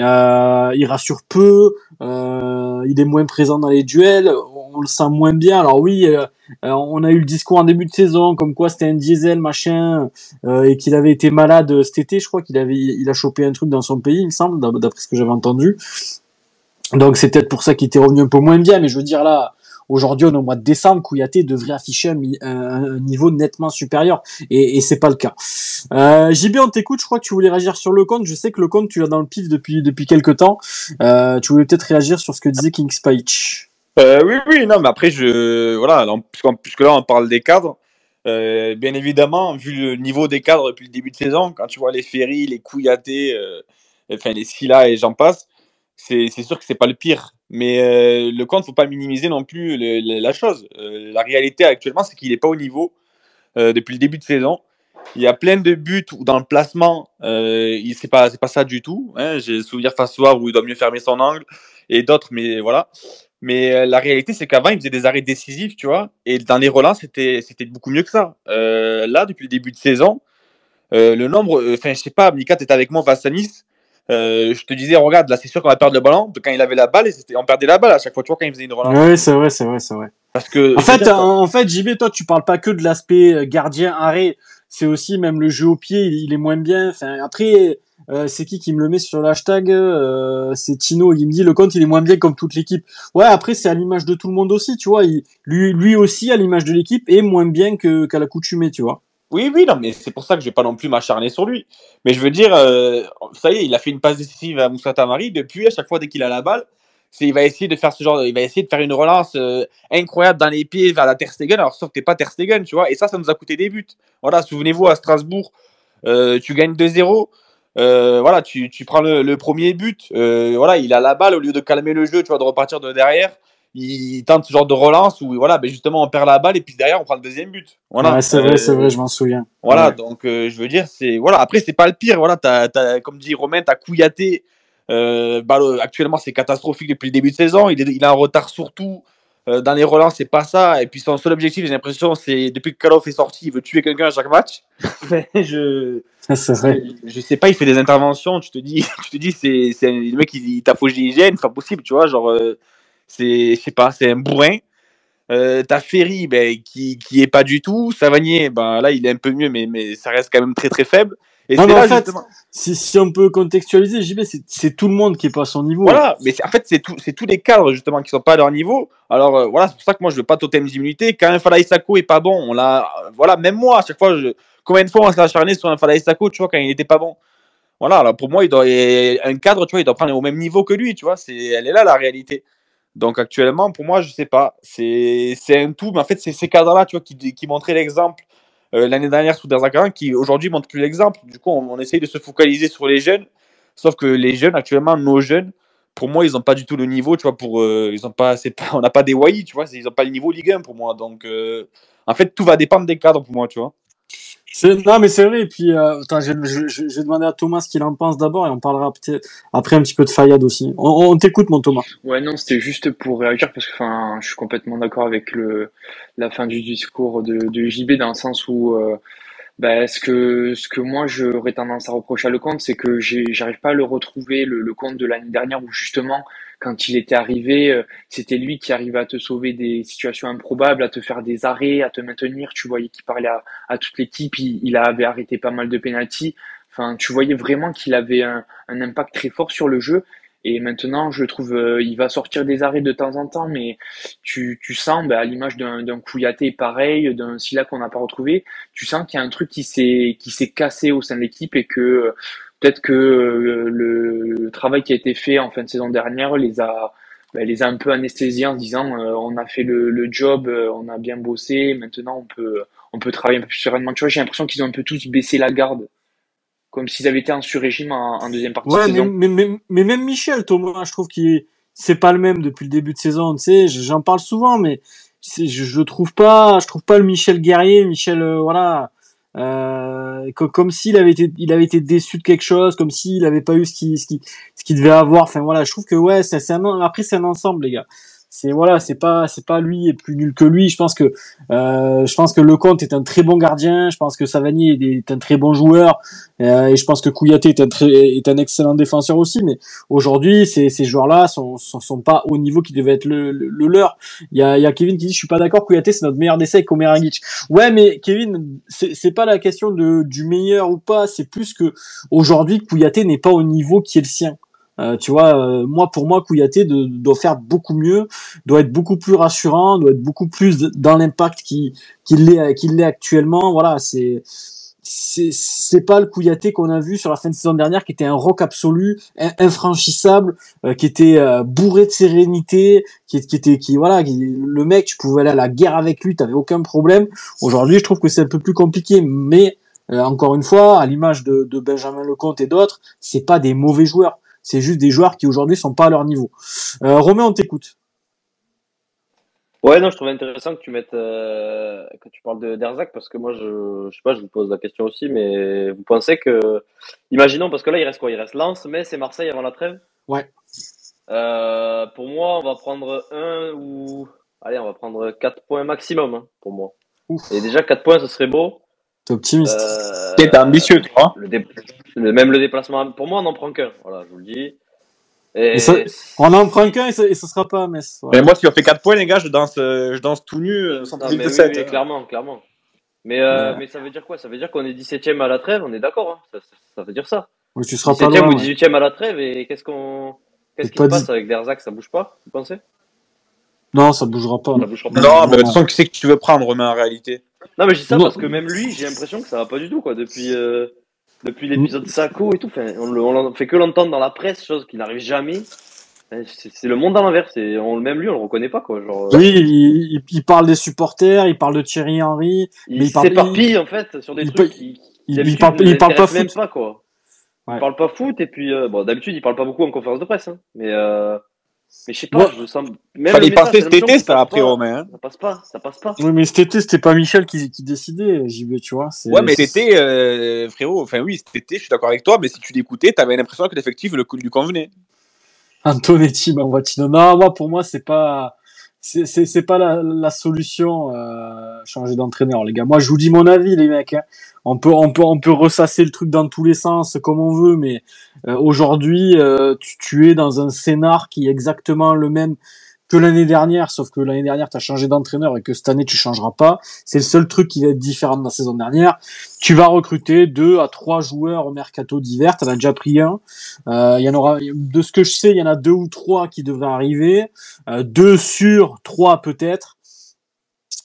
Euh, il rassure peu. Euh, il est moins présent dans les duels. On le sent moins bien. Alors oui, euh, on a eu le discours en début de saison comme quoi c'était un diesel machin euh, et qu'il avait été malade cet été. Je crois qu'il avait, a chopé un truc dans son pays, il me semble, d'après ce que j'avais entendu. Donc c'est peut-être pour ça qu'il était revenu un peu moins bien. Mais je veux dire là, Aujourd'hui, on est au mois de décembre, Kouyaté devrait afficher un, niveau nettement supérieur, et, c'est pas le cas. Euh, JB, on t'écoute. Je crois que tu voulais réagir sur le compte. Je sais que le compte, tu l'as dans le pif depuis depuis quelques temps. Euh, tu voulais peut-être réagir sur ce que disait King's Euh, oui, oui, non, mais après, je voilà, puisque là on parle des cadres. Euh, bien évidemment, vu le niveau des cadres depuis le début de saison, quand tu vois les Ferry, les Kouyaté, euh, enfin les Silla et j'en passe, c'est sûr que c'est pas le pire. Mais euh, le compte, faut pas minimiser non plus la chose. La réalité actuellement, c'est qu'il n'est pas au niveau depuis le début de saison. Il y a plein de buts où dans le placement, euh, c'est pas pas ça du tout. Hein. J'ai souvenir face soir où il doit mieux fermer son angle et d'autres, mais voilà. Mais la réalité, c'est qu'avant, il faisait des arrêts décisifs, tu vois. Et dans les relances, c'était c'était beaucoup mieux que ça. là, depuis le début de saison, le nombre, enfin, je sais pas, Mika, tu avec moi face à Nice. Euh, je te disais, regarde, là, c'est sûr qu'on va perdre le ballon. Quand il avait la balle, on perdait la balle à chaque fois, tu vois, quand il faisait une relance. Oui, c'est vrai, c'est vrai, c'est vrai. Parce que. En fait, en, fait, JB, toi, tu parles pas que de l'aspect euh, gardien arrêt. C'est aussi même le jeu au pied, il, est moins bien. Enfin, après, euh, c'est qui qui me le met sur l'hashtag C'est Tino. Il me dit le compte, il est moins bien comme toute l'équipe. Ouais, après, c'est à l'image de tout le monde aussi, tu vois. Lui, aussi, à l'image de l'équipe, est moins bien que qu'à l'accoutumée, tu vois. Oui, oui, non, mais c'est pour ça que je vais pas non plus m'acharner sur lui. Mais je veux dire, euh, ça y est, il a fait une passe décisive à Moussa Tamari. Depuis, à chaque fois dès qu'il a la balle, il va essayer de faire ce genre, il va essayer de faire une relance euh, incroyable dans les pieds vers la Ter Stegen. Alors sauf que t'es pas Ter Stegen, tu vois. Et ça, ça nous a coûté des buts. Voilà, souvenez-vous à Strasbourg, euh, tu gagnes 2-0. Voilà, tu, tu prends le, le premier but. voilà, il a la balle au lieu de calmer le jeu, tu vois, de repartir de derrière il tente ce genre de relance où voilà, ben justement on perd la balle et puis derrière on prend le deuxième but. Voilà. c'est vrai, c'est vrai, je m'en souviens. Voilà, donc euh, je veux dire, c'est voilà. Après c'est pas le pire, voilà, as, as, comme dit Romain, t'as couillaté. Euh, bah, actuellement c'est catastrophique depuis le début de saison. Il est, il a un retard surtout euh, dans les relances, c'est pas ça. Et puis son seul objectif, j'ai l'impression, c'est depuis que Kalof est sorti, il veut tuer quelqu'un à chaque match. je, vrai. je sais pas, il fait des interventions. Tu te dis, tu te dis, c'est, c'est le mec, il, il t'a fauché l'hygiène, c'est pas possible, tu vois, genre. Euh, c'est, je sais pas, c'est un bourrin. Euh, t'as Ferry, ben, qui, qui est pas du tout. Savanier, ben, là, il est un peu mieux, mais, mais ça reste quand même très très faible. Et Non, c'est mais là, en fait, justement- si, si on peut contextualiser, JB, c'est- tout le monde qui est pas à son niveau. Voilà, mais en fait, c'est tous les cadres justement qui sont pas à leur niveau. Alors euh, voilà, c'est pour ça que moi je veux pas totem d'immunité. Quand un Falaï Sako est pas bon, on l'a. euh, Voilà, même moi, à chaque fois, je... combien de fois on s'est acharné sur un Falaï Sako, tu vois, quand il était pas bon? Voilà, alors pour moi, il doit... un cadre, tu vois, il doit prendre au même niveau que lui, tu vois. C'est... Elle est là la réalité. Donc actuellement, pour moi, je sais pas. C'est, c'est un tout, mais en fait, c'est ces cadres-là, tu vois, qui, qui montraient l'exemple euh, l'année dernière sous Derzakaran, qui aujourd'hui montrent plus l'exemple. Du coup, on, essaye de se focaliser sur les jeunes. Sauf que les jeunes, actuellement, nos jeunes, pour moi, ils n'ont pas du tout le niveau, tu vois, pour, euh, ils ont pas, on n'a pas des Wai, tu vois, ils n'ont pas le niveau Ligue 1 pour moi. Donc, euh, en fait, tout va dépendre des cadres pour moi, tu vois. Non, mais c'est vrai. Et puis, euh, je, je, je, je vais demander à Thomas ce qu'il en pense d'abord et on parlera peut-être après un petit peu de Fayad aussi. On, on t'écoute, mon Thomas. Ouais, non, c'était juste pour réagir parce que, enfin, je suis complètement d'accord avec le la fin du discours de, de JB dans le sens où, euh, bah, ce que ce que moi j'aurais tendance à reprocher à Lecomte, c'est que j'arrive pas à le retrouver le, le compte de l'année dernière où justement quand il était arrivé, euh, c'était lui qui arrivait à te sauver des situations improbables, à te faire des arrêts, à te maintenir. Tu voyais qu'il parlait à, à toute l'équipe, il, il avait arrêté pas mal de pénalties. Enfin, tu voyais vraiment qu'il avait un, un impact très fort sur le jeu. Et maintenant, je trouve, euh, il va sortir des arrêts de temps en temps, mais tu, tu sens, bah, à l'image d'un, Kouyaté pareil, d'un Silla qu'on n'a pas retrouvé, tu sens qu'il y a un truc qui s'est, qui s'est cassé au sein de l'équipe et que euh, peut-être que euh, le, travail qui a été fait en fin de saison dernière les a, bah, les a un peu anesthésiés en se disant, on a fait le, le job, on a bien bossé, maintenant on peut, on peut travailler un peu plus sereinement. Tu vois, j'ai l'impression qu'ils ont un peu tous baissé la garde, comme s'ils avaient été en sur-régime en, en deuxième partie Ouais, de mais, saison. mais, mais, mais même Michel, Thomas, je trouve qu'il c'est pas le même depuis le début de saison. Tu sais, j'en parle souvent, mais je, je trouve pas, je trouve pas le Michel guerrier, Michel, euh, voilà, euh, co- comme s'il avait été, il avait été déçu de quelque chose, comme s'il avait pas eu ce qu'il, ce qu'il, ce qu'il devait avoir. Enfin voilà, je trouve que ouais, c'est un, après c'est un ensemble, les gars. C'est voilà, c'est pas, c'est pas lui est plus nul que lui. Je pense que, euh, je pense que Lecomte est un très bon gardien. Je pense que Savani est, un très bon joueur. Euh, et je pense que Kouyaté est un très, est un excellent défenseur aussi. Mais aujourd'hui, ces, ces joueurs-là sont, sont, pas au niveau qui devait être le, le, le leur. Il y a, y a Kevin qui dit, je suis pas d'accord, Kouyaté c'est notre meilleur décès avec. Ouais, mais Kevin, c'est pas la question de, du meilleur ou pas. C'est plus que aujourd'hui, Kouyaté n'est pas au niveau qui est le sien. Euh, tu vois, euh, moi pour moi, Kouyaté de- doit faire beaucoup mieux, doit être beaucoup plus rassurant, doit être beaucoup plus dans l'impact qui qu'il l'est qu'il l'est actuellement. Voilà, c'est c'est pas le Kouyaté qu'on a vu sur la fin de saison dernière qui était un rock absolu, in- infranchissable, euh, qui était euh, bourré de sérénité, qui, qui était qui voilà, qui- le mec tu pouvais aller à la guerre avec lui, t'avais aucun problème. Aujourd'hui, je trouve que c'est un peu plus compliqué, mais euh, encore une fois, à l'image de, de Benjamin Lecomte et d'autres, c'est pas des mauvais joueurs, c'est juste des joueurs qui aujourd'hui sont pas à leur niveau. Euh, Romain, on t'écoute. Ouais, non, je trouvais intéressant que tu mettes, euh, que tu parles de d'Erzak parce que moi, je, je sais pas, je vous pose la question aussi, mais vous pensez que, imaginons, parce que là, il reste quoi? Il reste Lens, Metz et Marseille avant la trêve? Ouais. Euh, pour moi, on va prendre un ou, allez, on va prendre quatre points maximum, hein, pour moi. Ouf. Et déjà, quatre points, ce serait beau. T'es optimiste. Euh, T'es ambitieux, tu vois. le dé- le- même le déplacement, pour moi, on n'en prend qu'un. Voilà, je vous le dis. Et, Et ça- On en prend qu'un et, ça- et ce sera pas à Metz. Ouais. Mais moi, si on fait 4 points, les gars, je danse, euh, je danse tout nu euh, sans Non, prise mais de oui, clairement, clairement. Mais, euh, Ouais. mais ça veut dire quoi? Ça veut dire qu'on est 17ème à la trêve, on est d'accord, hein ça, ça, ça veut dire ça. Oui, tu seras pas 17ème loin. ou ouais. 18ème à la trêve, et qu'est-ce qu'on, qu'est-ce qui pas se passe dit- avec Derzac? Ça bouge pas, vous pensez? Non, ça bougera pas. Ça bougera pas. Non, mais de toute façon, qui c'est que tu veux prendre, Romain, en réalité? Non, mais je dis ça Non. parce que même lui, j'ai l'impression que ça va pas du tout, quoi, depuis, euh, depuis l'épisode Sako et tout. Enfin, on, le- on fait que l'entendre dans la presse, chose qui n'arrive jamais. C'est le monde à l'envers. C'est, on, même lui, on le reconnaît pas, quoi. Genre, euh, Oui, il, il- il parle des supporters, il parle de Thierry Henry, mais il il parle- s'éparpille, en fait, sur des il trucs peut- qui, il, il parle, il parle pas même foot. pas, quoi. Ouais. Il parle pas foot, et puis, euh, bon, d'habitude, il parle pas beaucoup en conférence de presse, hein. Mais, euh, mais je sais pas, je sens, même Fallait passer cet été, ça, après. Romain. hein. Ça passe pas, ça passe pas. Oui, mais cet été, c'était pas Michel qui, qui décidait, j'y vais, tu vois. c'est- Ouais, mais cet été, euh, frérot, enfin oui, cet été, je suis d'accord avec toi, mais si tu l'écoutais, t'avais l'impression que l'effectif le coup lui convenait. Antonetti, Manvatino. Non, moi, pour moi, c'est pas, c'est, c'est, pas la, la solution, euh, changer d'entraîneur, les gars. Moi, je vous dis mon avis, les mecs, hein. On peut, on peut, on peut ressasser le truc dans tous les sens, comme on veut, mais, euh, aujourd'hui, euh, tu, tu es dans un scénar qui est exactement le même que l'année dernière, sauf que l'année dernière, tu as changé d'entraîneur et que cette année, tu changeras pas. C'est le seul truc qui va être différent de la saison dernière. Tu vas recruter deux à trois joueurs au mercato d'hiver. Tu en as déjà pris un. Euh, il y en aura, de ce que je sais, il y en a deux ou trois qui devraient arriver. Euh, deux sur trois peut-être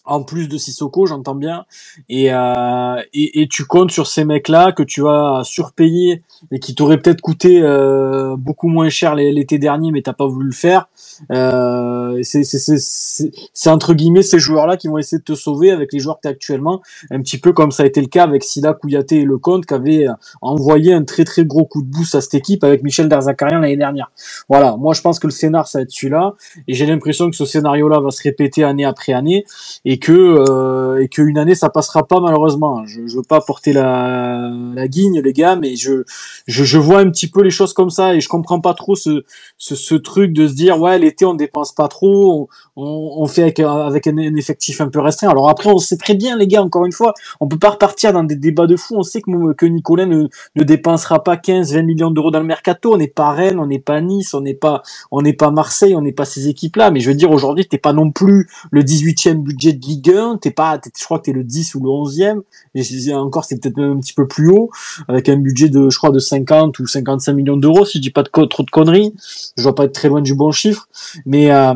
en plus de Sissoko, j'entends bien, et, euh, et, et, tu comptes sur ces mecs-là que tu vas surpayer et qui t'auraient peut-être coûté euh, beaucoup moins cher l'été dernier, mais t'as pas voulu le faire. Euh, c'est entre guillemets ces joueurs-là qui vont essayer de te sauver avec les joueurs que tu actuellement, un petit peu comme ça a été le cas avec Silla, Kouyaté et Lecomte qui avaient envoyé un très très gros coup de boost à cette équipe avec Michel Derzakarian l'année dernière. Voilà, moi je pense que le scénar ça va être celui-là, et j'ai l'impression que ce scénario-là va se répéter année après année, et que euh, et qu'une année ça passera pas malheureusement. Je, je veux pas porter la, la guigne les gars, mais je, je, je vois un petit peu les choses comme ça et je comprends pas trop ce ce, ce truc de se dire ouais l'été on dépense pas trop, on, on, fait avec, avec un, effectif un peu restreint. Alors après on sait très bien les gars encore une fois, on peut pas repartir dans des débats de fou. On sait que que Nicolas ne, ne dépensera pas 15-20 millions d'euros dans le mercato. On n'est pas Rennes, on n'est pas Nice, on n'est pas on n'est pas Marseille, on n'est pas ces équipes là. Mais je veux dire aujourd'hui t'es pas non plus le 18e budget de Ligue 1, t'es pas, je crois que t'es le 10 ou le 11e, et encore c'est peut-être même un petit peu plus haut, avec un budget de, je crois, de 50 ou 55 millions d'euros, si je dis pas de trop de conneries, je dois pas être très loin du bon chiffre, mais euh,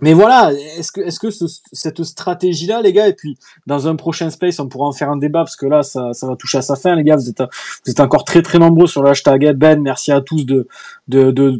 mais voilà, est-ce que, cette stratégie-là, les gars, et puis dans un prochain space, on pourra en faire un débat parce que là, ça, va toucher à sa fin, les gars. Vous êtes, encore très très nombreux sur le hashtag Ben. Merci à tous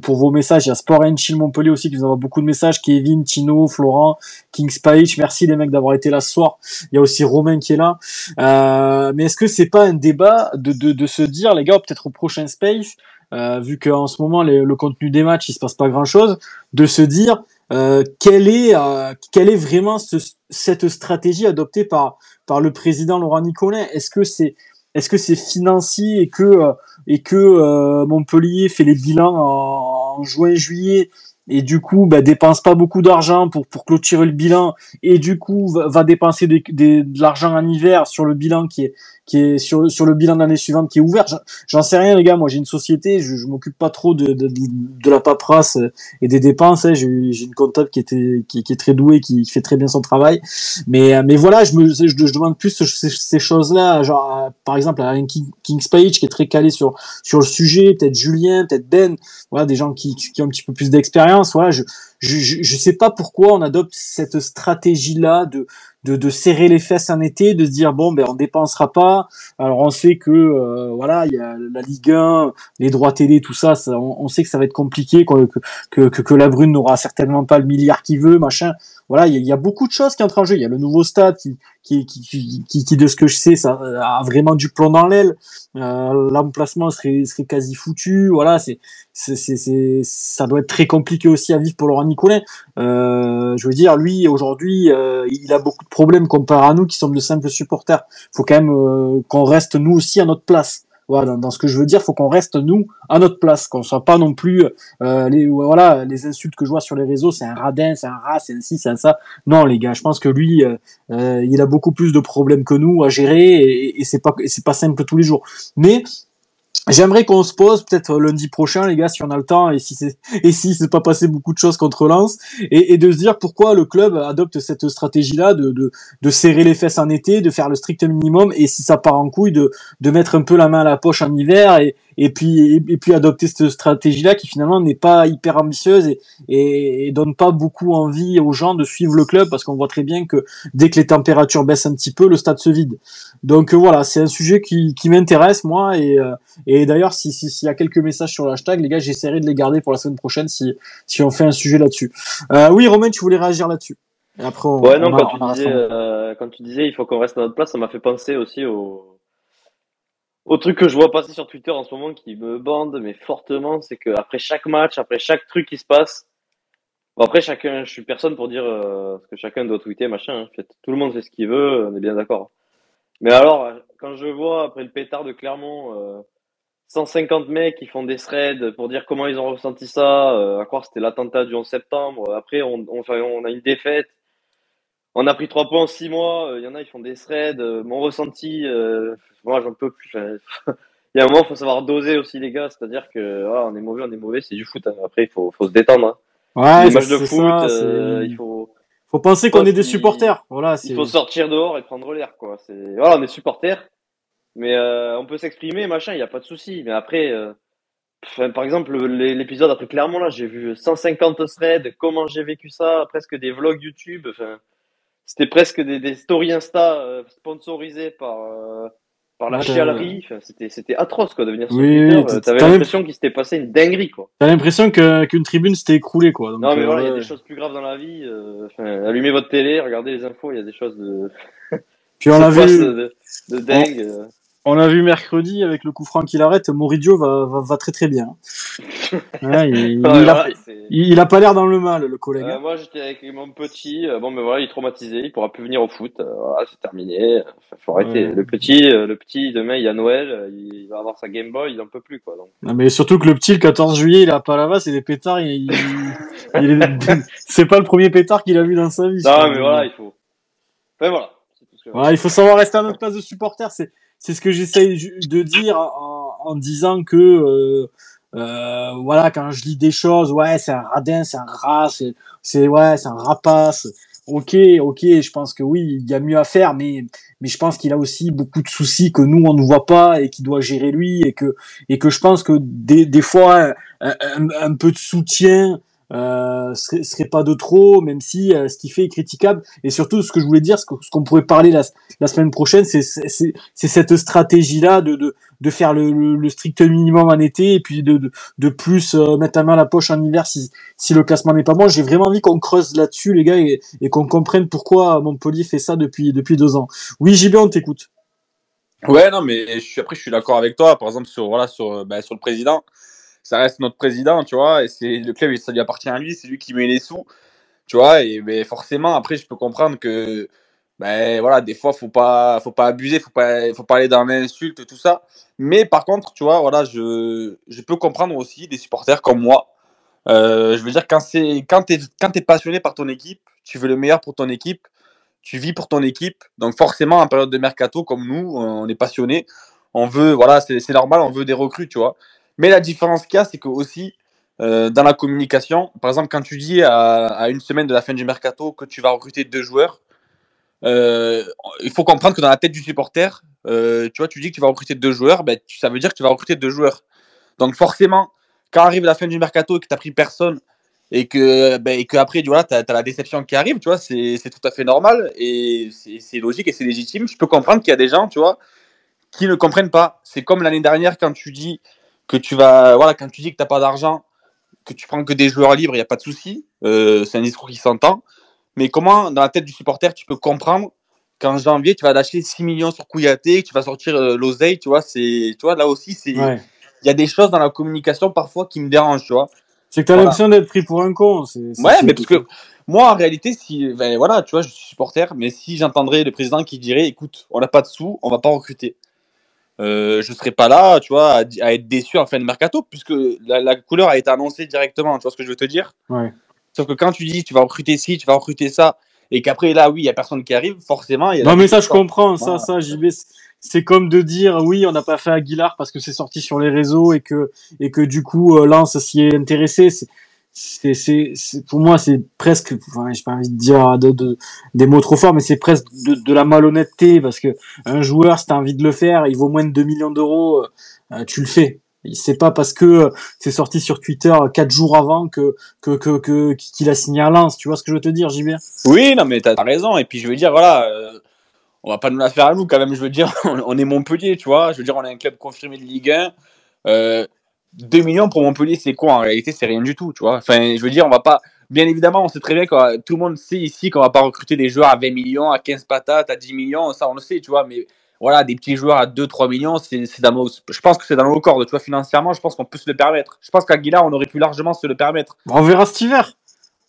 pour vos messages. Il y a Sport Chill Montpellier aussi qui nous envoie beaucoup de messages. Kevin, Tino, Florent, King. Merci les mecs d'avoir été là ce soir. Il y a aussi Romain qui est là. Euh, mais est-ce que c'est pas un débat de se dire, les gars, peut-être au prochain space, euh, vu qu'en ce moment le contenu des matchs il se passe pas grand chose, de se dire euh, quelle est euh, quelle est vraiment ce, cette stratégie adoptée par par le président Laurent Nicolin? Est-ce que c'est est-ce que c'est financier et que euh, et que Montpellier fait les bilans en, en juin juillet? Et du coup bah, dépense pas beaucoup d'argent pour pour clôturer le bilan et du coup va, dépenser des, des, de l'argent en hiver sur le bilan qui est qui est sur, sur le bilan de l'année suivante qui est ouvert. J'en sais rien les gars, moi j'ai une société, je, je m'occupe pas trop de, de, de, la paperasse et des dépenses. Hein. J'ai une comptable qui était qui, est très douée, qui fait très bien son travail. Mais mais voilà, je me je, demande plus ces, ces choses-là, genre par exemple à King, King's Page qui est très calé sur sur le sujet, peut-être Julien, peut-être Ben, voilà des gens qui, qui ont un petit peu plus d'expérience. Je, je je sais pas pourquoi on adopte cette stratégie là de de, de serrer les fesses en été, de se dire bon ben on dépensera pas. Alors on sait que euh, voilà il y a la Ligue 1, les droits télé, tout ça, ça on, sait que ça va être compliqué, que, que, que, que la Brune n'aura certainement pas le milliard qu'il veut, machin voilà, il y, a beaucoup de choses qui entrent en jeu. Il y a le nouveau stade qui, qui, qui, qui, qui de ce que je sais, ça a vraiment du plomb dans l'aile. Euh, L'emplacement serait, serait quasi foutu. Voilà, c'est, c'est, ça doit être très compliqué aussi à vivre pour Laurent Nicolet. Euh, je veux dire, lui aujourd'hui, euh, il a beaucoup de problèmes comparé à nous qui sommes de simples supporters. Faut quand même euh, qu'on reste nous aussi à notre place. Voilà, dans, ce que je veux dire, faut qu'on reste nous à notre place, qu'on soit pas non plus euh, les voilà les insultes que je vois sur les réseaux, c'est un radin, c'est un rat, c'est un ci, c'est un ça. Non les gars, je pense que lui, euh, euh, il a beaucoup plus de problèmes que nous à gérer et, et c'est pas c'est pas simple tous les jours. Mais J'aimerais qu'on se pose peut-être lundi prochain, les gars, si on a le temps et si c'est et si c'est pas passé beaucoup de choses contre Lens et, de se dire pourquoi le club adopte cette stratégie-là de, de, de serrer les fesses en été, de faire le strict minimum et si ça part en couille de, de mettre un peu la main à la poche en hiver et, et puis et, puis adopter cette stratégie là qui finalement n'est pas hyper ambitieuse et, et, donne pas beaucoup envie aux gens de suivre le club parce qu'on voit très bien que dès que les températures baissent un petit peu le stade se vide. Donc euh, voilà c'est un sujet qui, qui m'intéresse moi et, euh, et d'ailleurs s'il si, s'il y a quelques messages sur le hashtag les gars j'essaierai de les garder pour la semaine prochaine si si on fait un sujet là-dessus. Euh, oui Romain tu voulais réagir là-dessus. Et après ouais non quand, tu disais, euh, quand tu disais il faut qu'on reste à notre place ça m'a fait penser aussi au au truc que je vois passer sur Twitter en ce moment qui me bande mais fortement, c'est que après chaque match, après chaque truc qui se passe, après chacun, je suis personne pour dire euh, ce que chacun doit tweeter machin. Hein. Tout le monde fait ce qu'il veut, on est bien d'accord. Mais alors quand je vois après le pétard de Clermont, euh, 150 mecs qui font des threads pour dire comment ils ont ressenti ça, euh, à croire c'était l'attentat du 11 septembre. Après on, on, on a une défaite on a pris trois points en six mois. Il y en a, ils font des threads. Euh, mon ressenti, euh, moi, j'en peux plus. Il y a un moment, faut savoir doser aussi, les gars. C'est-à-dire que on est mauvais, on est mauvais, c'est du foot. Hein. Après, il faut, faut se détendre. Hein. Ouais, les matchs de c'est foot, ça, euh, il faut, Faut penser qu'on est des supporters. Voilà, il faut sortir dehors et prendre l'air, quoi. C'est, voilà, on est supporters, mais euh, on peut s'exprimer, machin, il n'y a pas de souci. Mais après, euh, enfin, par exemple, le- l'épisode après Clermont, là, j'ai vu 150 threads, comment j'ai vécu ça, presque des vlogs YouTube, enfin, c'était presque des, des stories Insta euh, sponsorisées par, euh, par la Ouais, chialerie. Enfin, c'était, c'était atroce, quoi, de venir sur Oui, Twitter. oui, euh, T'avais l'impression qu'il s'était passé une dinguerie, quoi. T'as l'impression que qu'une tribune s'était écroulée, quoi. Donc, Non, mais euh, voilà, il y a des choses plus graves dans la vie. euh, allumez votre télé, regardez les infos, il y a des choses de, Puis on l'a vu, de, de dingue. euh. On l'a vu mercredi avec le coup franc qu'il arrête. Moridio va, va, va très très bien. Il, il Ouais, a, c'est- il, pas l'air dans le mal, le collègue. Euh, moi, j'étais avec mon petit. euh, bon, mais voilà, il est traumatisé. Il pourra plus venir au foot. euh, voilà, c'est terminé. Enfin, faut arrêter. Ouais. Le petit, le petit, demain, il y a Noël. il va avoir sa Game Boy. Il en peut plus, quoi. Donc, Non, mais surtout que le petit, le 14 juillet, il a pas la vase et des pétards. Il, il- il est- c'est pas le premier pétard qu'il a vu dans sa vie. non, mais voilà, il faut. Enfin. C'est que- Voilà, il faut savoir rester à notre place de supporter. C'est, c'est ce que j'essaye de dire en, en disant que, euh, euh, voilà, quand je lis des choses, ouais, c'est un radin, c'est un rat, c'est, ouais, c'est un rapace. Ok, ok, je pense que oui, il y a mieux à faire, mais, mais je pense qu'il a aussi beaucoup de soucis que nous on ne voit pas et qu'il doit gérer lui et que, et que je pense que des, des fois un peu de soutien euh, serait, serait pas de trop, même si euh, ce qu'il fait est critiquable. Et surtout, ce que je voulais dire, ce qu'on pourrait parler la, la semaine prochaine, c'est cette stratégie-là de, de, de faire le, le, le strict minimum en été et puis de, de, de plus euh, mettre la main à la poche en hiver si, si le classement n'est pas bon. J'ai vraiment envie qu'on creuse là-dessus, les gars, et, et qu'on comprenne pourquoi Montpellier fait ça depuis, depuis deux ans. Oui, JB, on t'écoute. Ouais, non, mais je suis, après, je suis d'accord avec toi. Par exemple, sur, voilà, sur, euh, ben, sur le président, ça reste notre président, tu vois, et c'est le club, ça lui appartient à lui, c'est lui qui met les sous, tu vois, et ben, forcément, après, je peux comprendre que, ben, voilà, des fois, faut pas, faut pas abuser, faut pas, faut pas aller dans l'insulte, tout ça. Mais par contre, tu vois, voilà, je, je peux comprendre aussi des supporters comme moi. Euh, je veux dire, quand c'est, quand t'es, quand t'es passionné par ton équipe, tu veux le meilleur pour ton équipe, tu vis pour ton équipe. Donc forcément, en période de mercato, comme nous, on est passionné. On veut, voilà, c'est normal, on veut des recrues, tu vois. Mais la différence qu'il y a, c'est que aussi, euh, dans la communication, par exemple, quand tu dis à, une semaine de la fin du mercato que tu vas recruter deux joueurs, euh, il faut comprendre que dans la tête du supporter, euh, tu vois, tu dis que tu vas recruter deux joueurs, ben, ça veut dire que tu vas recruter deux joueurs. Donc forcément, quand arrive la fin du mercato et que tu n'as pris personne, et que, ben, et que après, tu vois, tu as, la déception qui arrive, tu vois, c'est tout à fait normal, et c'est logique et c'est légitime. Je peux comprendre qu'il y a des gens, tu vois, qui ne comprennent pas. C'est comme l'année dernière quand tu dis que tu vas, voilà, quand tu dis que tu n'as pas d'argent, que tu prends que des joueurs libres, il n'y a pas de souci. Euh, c'est un discours qui s'entend. Mais comment, dans la tête du supporter, tu peux comprendre qu'en janvier, tu vas lâcher 6 millions sur Kouyaté, que tu vas sortir euh, l'oseille, tu vois, c'est, tu vois, là aussi, c'est, il Ouais. y a des choses dans la communication parfois qui me dérangent, tu vois. C'est que t'as Voilà. l'impression d'être pris pour un con. Ouais, mais parce que moi, en réalité, si, ben, voilà, tu vois, je suis supporter, mais si j'entendrais le président qui dirait, écoute, on n'a pas de sous, on va pas recruter. Euh, je serais pas là, tu vois, à, être déçu en fin de mercato, puisque la, la couleur a été annoncée directement, tu vois ce que je veux te dire? Ouais. Sauf que quand tu dis, tu vas recruter ci, tu vas recruter ça, et qu'après, là, oui, il y a personne qui arrive, forcément, y a Non, mais ça, je comprends. Ça, Voilà. ça, JB, c'est- comme de dire, oui, on n'a pas fait Aguilar parce que c'est sorti sur les réseaux et que, et que du coup, euh, Lens s'y est intéressé. C'est, c'est, pour moi, c'est presque, enfin, j'ai pas envie de dire de, de- des mots trop forts, mais c'est presque de, de la malhonnêteté parce que un joueur, si t'as envie de le faire, il vaut moins de 2 millions d'euros, euh, tu le fais. C'est pas parce que euh, c'est sorti sur Twitter euh, quatre jours avant que, que, que, qu'il a signé à Lens. Tu vois ce que je veux te dire, JB? Oui, non, mais t'as as raison. Et puis, je veux dire, voilà, euh, on va pas nous la faire à nous quand même. Je veux dire, on, est Montpellier, tu vois. Je veux dire, on est un club confirmé de Ligue 1. Euh, 2 millions pour Montpellier, c'est quoi en réalité C'est rien du tout, tu vois. Enfin, je veux dire, on va pas. Bien évidemment, on sait très bien que tout le monde sait ici qu'on va pas recruter des joueurs à 20 millions, à 15 patates, à 10 millions. Ça, on le sait, tu vois. Mais voilà, des petits joueurs à 2-3 millions, c'est dans nos. Je pense que c'est dans nos cordes, tu vois. Financièrement, je pense qu'on peut se le permettre. Je pense qu'Aguilar, on aurait pu largement se le permettre. On verra cet hiver.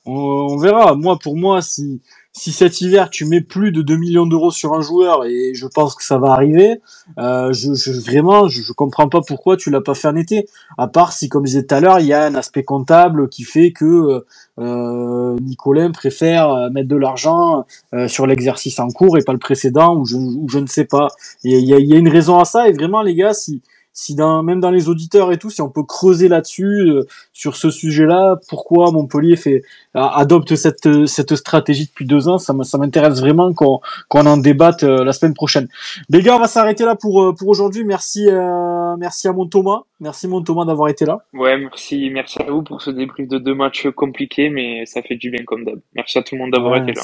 On verra. Moi, pour moi, si, si cet hiver tu mets plus de 2 millions d'euros sur un joueur, et je pense que ça va arriver, euh, je, je, vraiment, je, je comprends pas pourquoi tu l'as pas fait en été. À part si, comme je disais tout à l'heure, il y a un aspect comptable qui fait que euh, Nicolin préfère euh, mettre de l'argent euh, sur l'exercice en cours et pas le précédent, ou je, ou je ne sais pas. Il y, y a une raison à ça, et vraiment, les gars, si si dans, même dans les auditeurs et tout, si on peut creuser là-dessus, euh, sur ce sujet-là, pourquoi Montpellier fait adopte cette cette stratégie depuis deux ans, ça m'intéresse vraiment qu'on qu'on en débatte euh, la semaine prochaine. Les gars, on va s'arrêter là pour euh, pour aujourd'hui. Merci merci à mon Thomas, merci mon Thomas d'avoir été là. Ouais, merci merci à vous pour ce débrief de deux matchs compliqués, mais ça fait du bien comme d'hab. Merci à tout le monde d'avoir été là.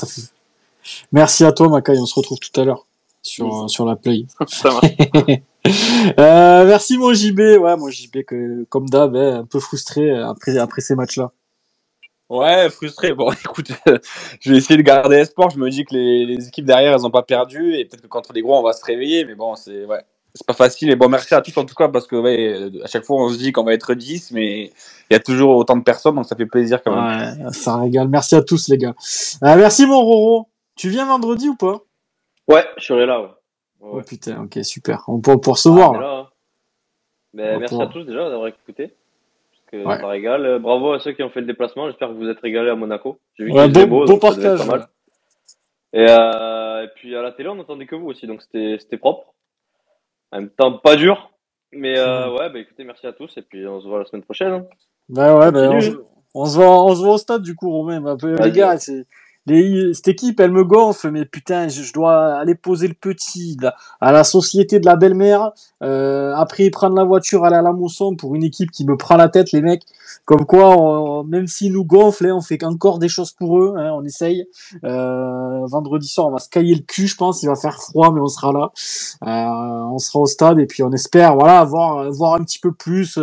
Merci à toi, Makai. On se retrouve tout à l'heure sur, sur la play. Ça euh, merci mon JB. Ouais, mon JB que comme d'hab, hein, un peu frustré après après ces matchs-là. Ouais, frustré. Bon, écoute, je vais essayer de garder espoir. Je me dis que les, les équipes derrière, elles ont pas perdu et peut-être que contre les gros, on va se réveiller. Mais bon, c'est ouais, c'est pas facile. Et bon, merci à tous en tout cas parce que ouais, à chaque fois, on se dit qu'on va être 10, mais il y a toujours autant de personnes, donc ça fait plaisir quand même. Ouais, ça régale. Merci à tous les gars. Euh, merci mon Roro. Tu viens vendredi ou pas? Ouais, je serai là. Ouais. Oh putain, ok, super. On peut pour se voir. Là. Mais merci à tous déjà d'avoir écouté. Parce que ça régale. Bravo à ceux qui ont fait le déplacement. J'espère que vous êtes régalés à Monaco. J'ai vu ouais, bon, beau, bon partage. Et, euh, et, puis à la télé, on n'entendait que vous aussi, donc c'était propre. En même temps, pas dur. Mais euh, ouais, bah écoutez, merci à tous et puis on se voit la semaine prochaine. Hein. Bah ouais, bah, on, se, on, se voit, on se voit au stade du coup, Romain. Un peu, les gars, c'est cette équipe, elle me gonfle, mais putain, je, dois aller poser le petit à la société de la belle-mère. Euh, après, prendre la voiture, aller à la mousson pour une équipe qui me prend la tête, les mecs. Comme quoi, même s'ils nous gonflent, hein, on fait encore des choses pour eux. Hein, on essaye. Euh, vendredi soir, on va se cailler le cul, je pense. Il va faire froid, mais on sera là. Euh, on sera au stade et puis on espère, voilà, voir voir un petit peu plus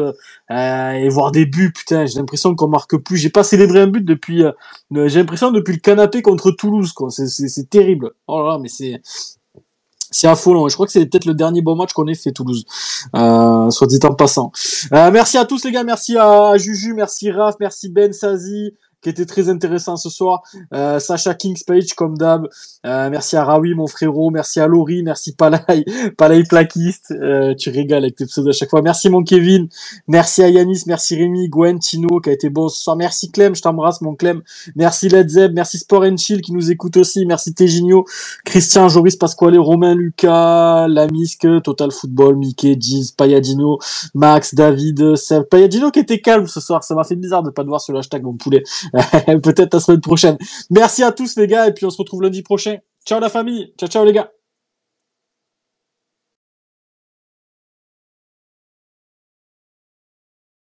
euh, et voir des buts. Putain, j'ai l'impression qu'on marque plus. J'ai pas célébré un but depuis. Euh, j'ai l'impression depuis le canapé contre Toulouse, quoi. C'est terrible. Oh là là, mais c'est c'est affolant. Je crois que c'est peut-être le dernier bon match qu'on ait fait Toulouse, euh, soit dit en passant. Euh, merci à tous les gars, merci à Juju, merci Raph, merci Ben Sazi, qui était très intéressant ce soir. Euh, Sacha Kingspage, comme d'hab. Euh, merci à Raoui, mon frérot. Merci à Laurie. Merci Palay, Palay Plaquiste. Euh, tu régales avec tes pseudos à chaque fois. Merci mon Kevin. Merci à Yanis. Merci Rémi, Gwen, Tino, qui a été bon ce soir. Merci Clem, je t'embrasse mon Clem. Merci Led Zeb. Merci Sport and Chill qui nous écoute aussi. Merci Tegigno, Christian, Joris, Pasquale, Romain, Lucas, Lamisque, Total Football, Mickey, Giz, Payadino, Max, David, Seb. Payadino qui était calme ce soir. Ça m'a fait bizarre de pas te voir sur le hashtag mon poulet. Peut-être la semaine prochaine. Merci à tous les gars et puis on se retrouve lundi prochain. Ciao la famille. Ciao ciao les gars.